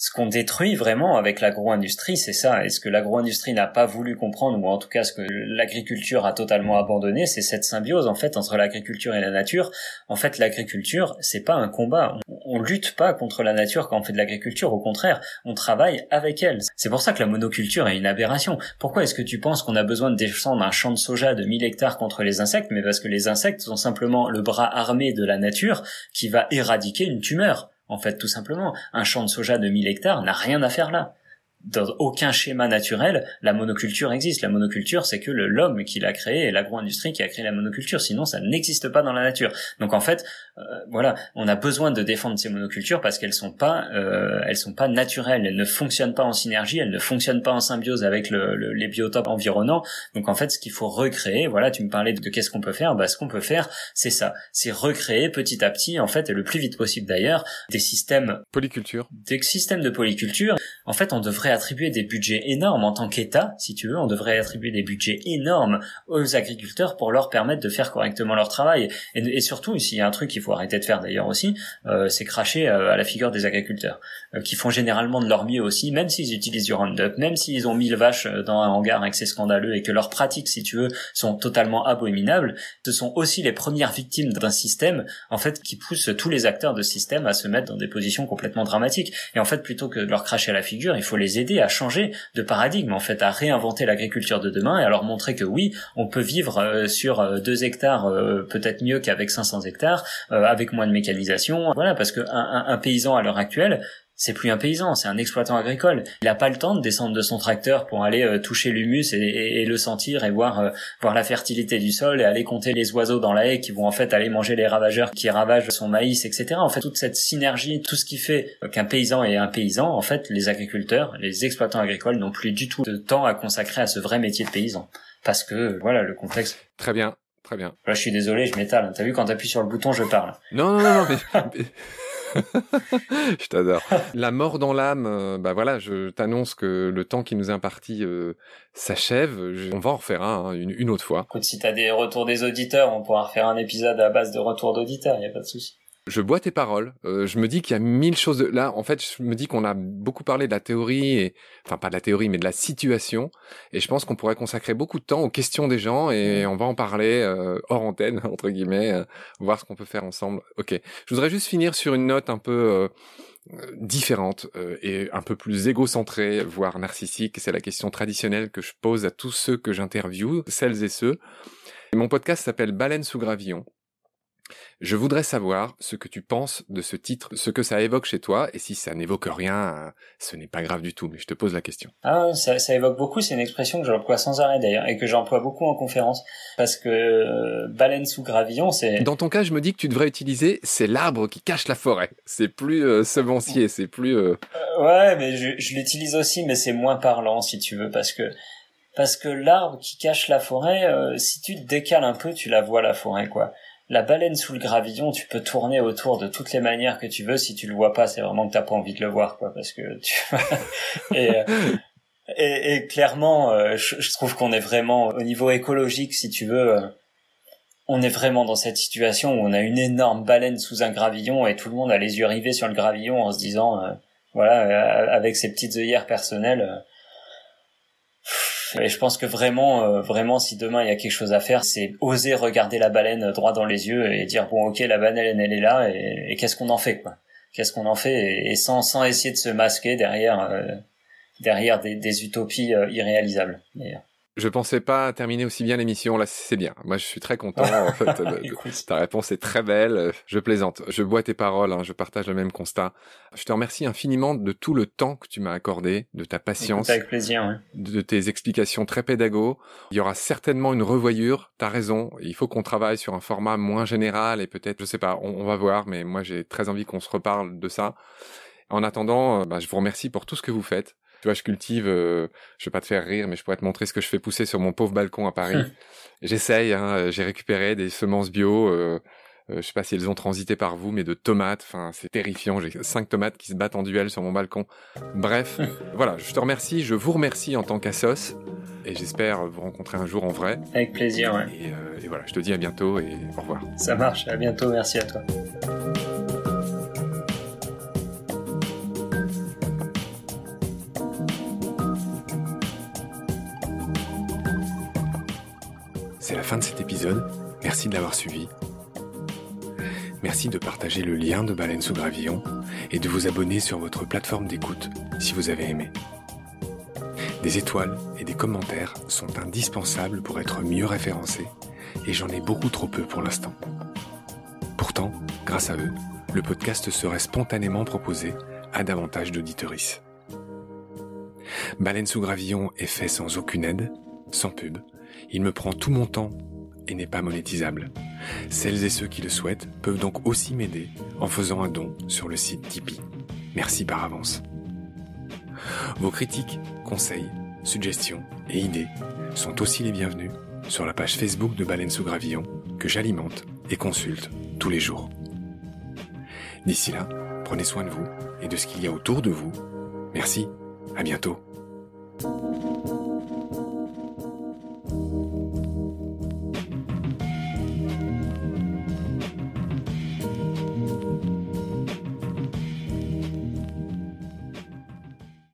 ce qu'on détruit vraiment avec l'agro-industrie, c'est ça. Et ce que l'agro-industrie n'a pas voulu comprendre, ou en tout cas ce que l'agriculture a totalement abandonné, c'est cette symbiose en fait entre l'agriculture et la nature. En fait, l'agriculture, c'est pas un combat. On, lutte pas contre la nature quand on fait de l'agriculture. Au contraire, on travaille avec elle. C'est pour ça que la monoculture est une aberration. Pourquoi est-ce que tu penses qu'on a besoin de descendre un champ de soja de 1000 hectares contre les insectes? Mais parce que les insectes sont simplement le bras armé de la nature qui va éradiquer une tumeur. En fait, tout simplement, un champ de soja de 1000 hectares n'a rien à faire là dans aucun schéma naturel, la monoculture existe. La monoculture, c'est que l'homme qui l'a créé et l'agro-industrie qui a créé la monoculture. Sinon, ça n'existe pas dans la nature. Donc en fait, euh, voilà, on a besoin de défendre ces monocultures parce qu'elles sont pas, euh, elles sont pas naturelles. Elles ne fonctionnent pas en synergie. Elles ne fonctionnent pas en symbiose avec le, les biotopes environnants. Donc en fait, ce qu'il faut recréer, voilà, tu me parlais de, qu'est-ce qu'on peut faire. Bah, ce qu'on peut faire, c'est ça, c'est recréer petit à petit, en fait, et le plus vite possible d'ailleurs, des systèmes polyculture, des systèmes de polyculture. En fait, on devrait attribuer des budgets énormes en tant qu'État, si tu veux, on devrait attribuer des budgets énormes aux agriculteurs pour leur permettre de faire correctement leur travail. Et, surtout, s'il y a un truc qu'il faut arrêter de faire d'ailleurs aussi, euh, c'est cracher euh, à la figure des agriculteurs, euh, qui font généralement de leur mieux aussi, même s'ils utilisent du Roundup, même s'ils ont 1000 vaches dans un hangar et que c'est scandaleux et que leurs pratiques, si tu veux, sont totalement abominables, ce sont aussi les premières victimes d'un système, en fait, qui pousse tous les acteurs de système à se mettre dans des positions complètement dramatiques. Et en fait, plutôt que de leur cracher à la figure, il faut les aider à changer de paradigme, en fait, à réinventer l'agriculture de demain et à leur montrer que oui, on peut vivre euh, sur 2 euh, hectares euh, peut-être mieux qu'avec 500 hectares, avec moins de mécanisation. Voilà, parce que un paysan à l'heure actuelle, c'est plus un paysan, c'est un exploitant agricole. Il n'a pas le temps de descendre de son tracteur pour aller euh, toucher l'humus et, le sentir et voir euh, voir la fertilité du sol et aller compter les oiseaux dans la haie qui vont en fait aller manger les ravageurs qui ravagent son maïs, etc. En fait, toute cette synergie, tout ce qui fait qu'un paysan est un paysan, en fait, les agriculteurs, les exploitants agricoles n'ont plus du tout de temps à consacrer à ce vrai métier de paysan. Parce que, voilà, le contexte. Très bien. Très bien. Là, je suis désolé, je m'étale. T'as vu, quand t'appuies sur le bouton, je parle. Non, non, non, mais... je t'adore. La mort dans l'âme, euh, bah voilà, je t'annonce que le temps qui nous est imparti euh, s'achève. On va en refaire un, hein, une, autre fois. Écoute, si t'as des retours des auditeurs, on pourra refaire un épisode à base de retours d'auditeurs, y a pas de souci je bois tes paroles. Euh, je me dis qu'il y a mille choses. Là, en fait, je me dis qu'on a beaucoup parlé de la théorie, et enfin pas de la théorie, mais de la situation. Et je pense qu'on pourrait consacrer beaucoup de temps aux questions des gens, et on va en parler euh, hors antenne entre guillemets, euh, voir ce qu'on peut faire ensemble. Ok. Je voudrais juste finir sur une note un peu différente et un peu plus égocentrée, voire narcissique. C'est la question traditionnelle que je pose à tous ceux que j'interviewe, celles et ceux. mon podcast s'appelle Baleine sous gravillon. Je voudrais savoir ce que tu penses de ce titre, ce que ça évoque chez toi, et si ça n'évoque rien, euh, ce n'est pas grave du tout, mais je te pose la question. Ah, ça, ça évoque beaucoup, c'est une expression que j'emploie sans arrêt d'ailleurs, et que j'emploie beaucoup en conférence, parce que euh, baleine sous gravillon, c'est... Dans ton cas, je me dis que tu devrais utiliser c'est l'arbre qui cache la forêt. C'est plus euh, semencier, c'est plus... ouais, mais je, je l'utilise aussi, mais c'est moins parlant, si tu veux, parce que parce que l'arbre qui cache la forêt, si tu te décales un peu, tu la vois la forêt, quoi la baleine sous le gravillon, tu peux tourner autour de toutes les manières que tu veux. Si tu le vois pas, c'est vraiment que t'as pas envie de le voir, quoi, parce que tu... et, euh, et, et, clairement, euh, je, trouve qu'on est vraiment au niveau écologique, si tu veux, euh, on est vraiment dans cette situation où on a une énorme baleine sous un gravillon et tout le monde a les yeux rivés sur le gravillon en se disant, voilà, avec ses petites œillères personnelles et je pense que vraiment, euh, vraiment, si demain il y a quelque chose à faire, c'est oser regarder la baleine droit dans les yeux et dire bon, ok, la baleine elle est là et, qu'est-ce qu'on en fait quoi? Qu'est-ce qu'on en fait? Et, sans sans essayer de se masquer derrière euh, derrière des, des utopies euh, irréalisables. D'ailleurs. Je pensais pas terminer aussi bien l'émission. Là, c'est bien. Moi, je suis très content. en fait, ta réponse est très belle. Je plaisante. Je bois tes paroles. Hein. Je partage le même constat. Je te remercie infiniment de tout le temps que tu m'as accordé, de ta patience, avec plaisir, de tes explications très pédago. Il y aura certainement une revoyure. T'as raison. Il faut qu'on travaille sur un format moins général et peut-être, je sais pas, on, va voir. Mais moi, j'ai très envie qu'on se reparle de ça. En attendant, euh, bah, je vous remercie pour tout ce que vous faites. Tu vois, je cultive, euh, je vais pas te faire rire, mais je pourrais te montrer ce que je fais pousser sur mon pauvre balcon à Paris. J'essaye, hein, j'ai récupéré des semences bio, euh, euh, je sais pas si elles ont transité par vous, mais de tomates, enfin c'est terrifiant, j'ai cinq tomates qui se battent en duel sur mon balcon. Bref, voilà, je te remercie, je vous remercie en tant qu'assos, et j'espère vous rencontrer un jour en vrai. Avec plaisir, ouais. Et, et voilà, je te dis à bientôt et au revoir. Ça marche, à bientôt, merci à toi. Fin de cet épisode. Merci de l'avoir suivi. Merci de partager le lien de Baleine sous Gravillon et de vous abonner sur votre plateforme d'écoute si vous avez aimé. Des étoiles et des commentaires sont indispensables pour être mieux référencés et j'en ai beaucoup trop peu pour l'instant. Pourtant, grâce à eux, le podcast serait spontanément proposé à davantage d'auditories. Baleine sous Gravillon est fait sans aucune aide, sans pub, il me prend tout mon temps et n'est pas monétisable. Celles et ceux qui le souhaitent peuvent donc aussi m'aider en faisant un don sur le site Tipeee. Merci par avance. Vos critiques, conseils, suggestions et idées sont aussi les bienvenus sur la page Facebook de Baleine sous Gravillon que j'alimente et consulte tous les jours. D'ici là, prenez soin de vous et de ce qu'il y a autour de vous. Merci, à bientôt.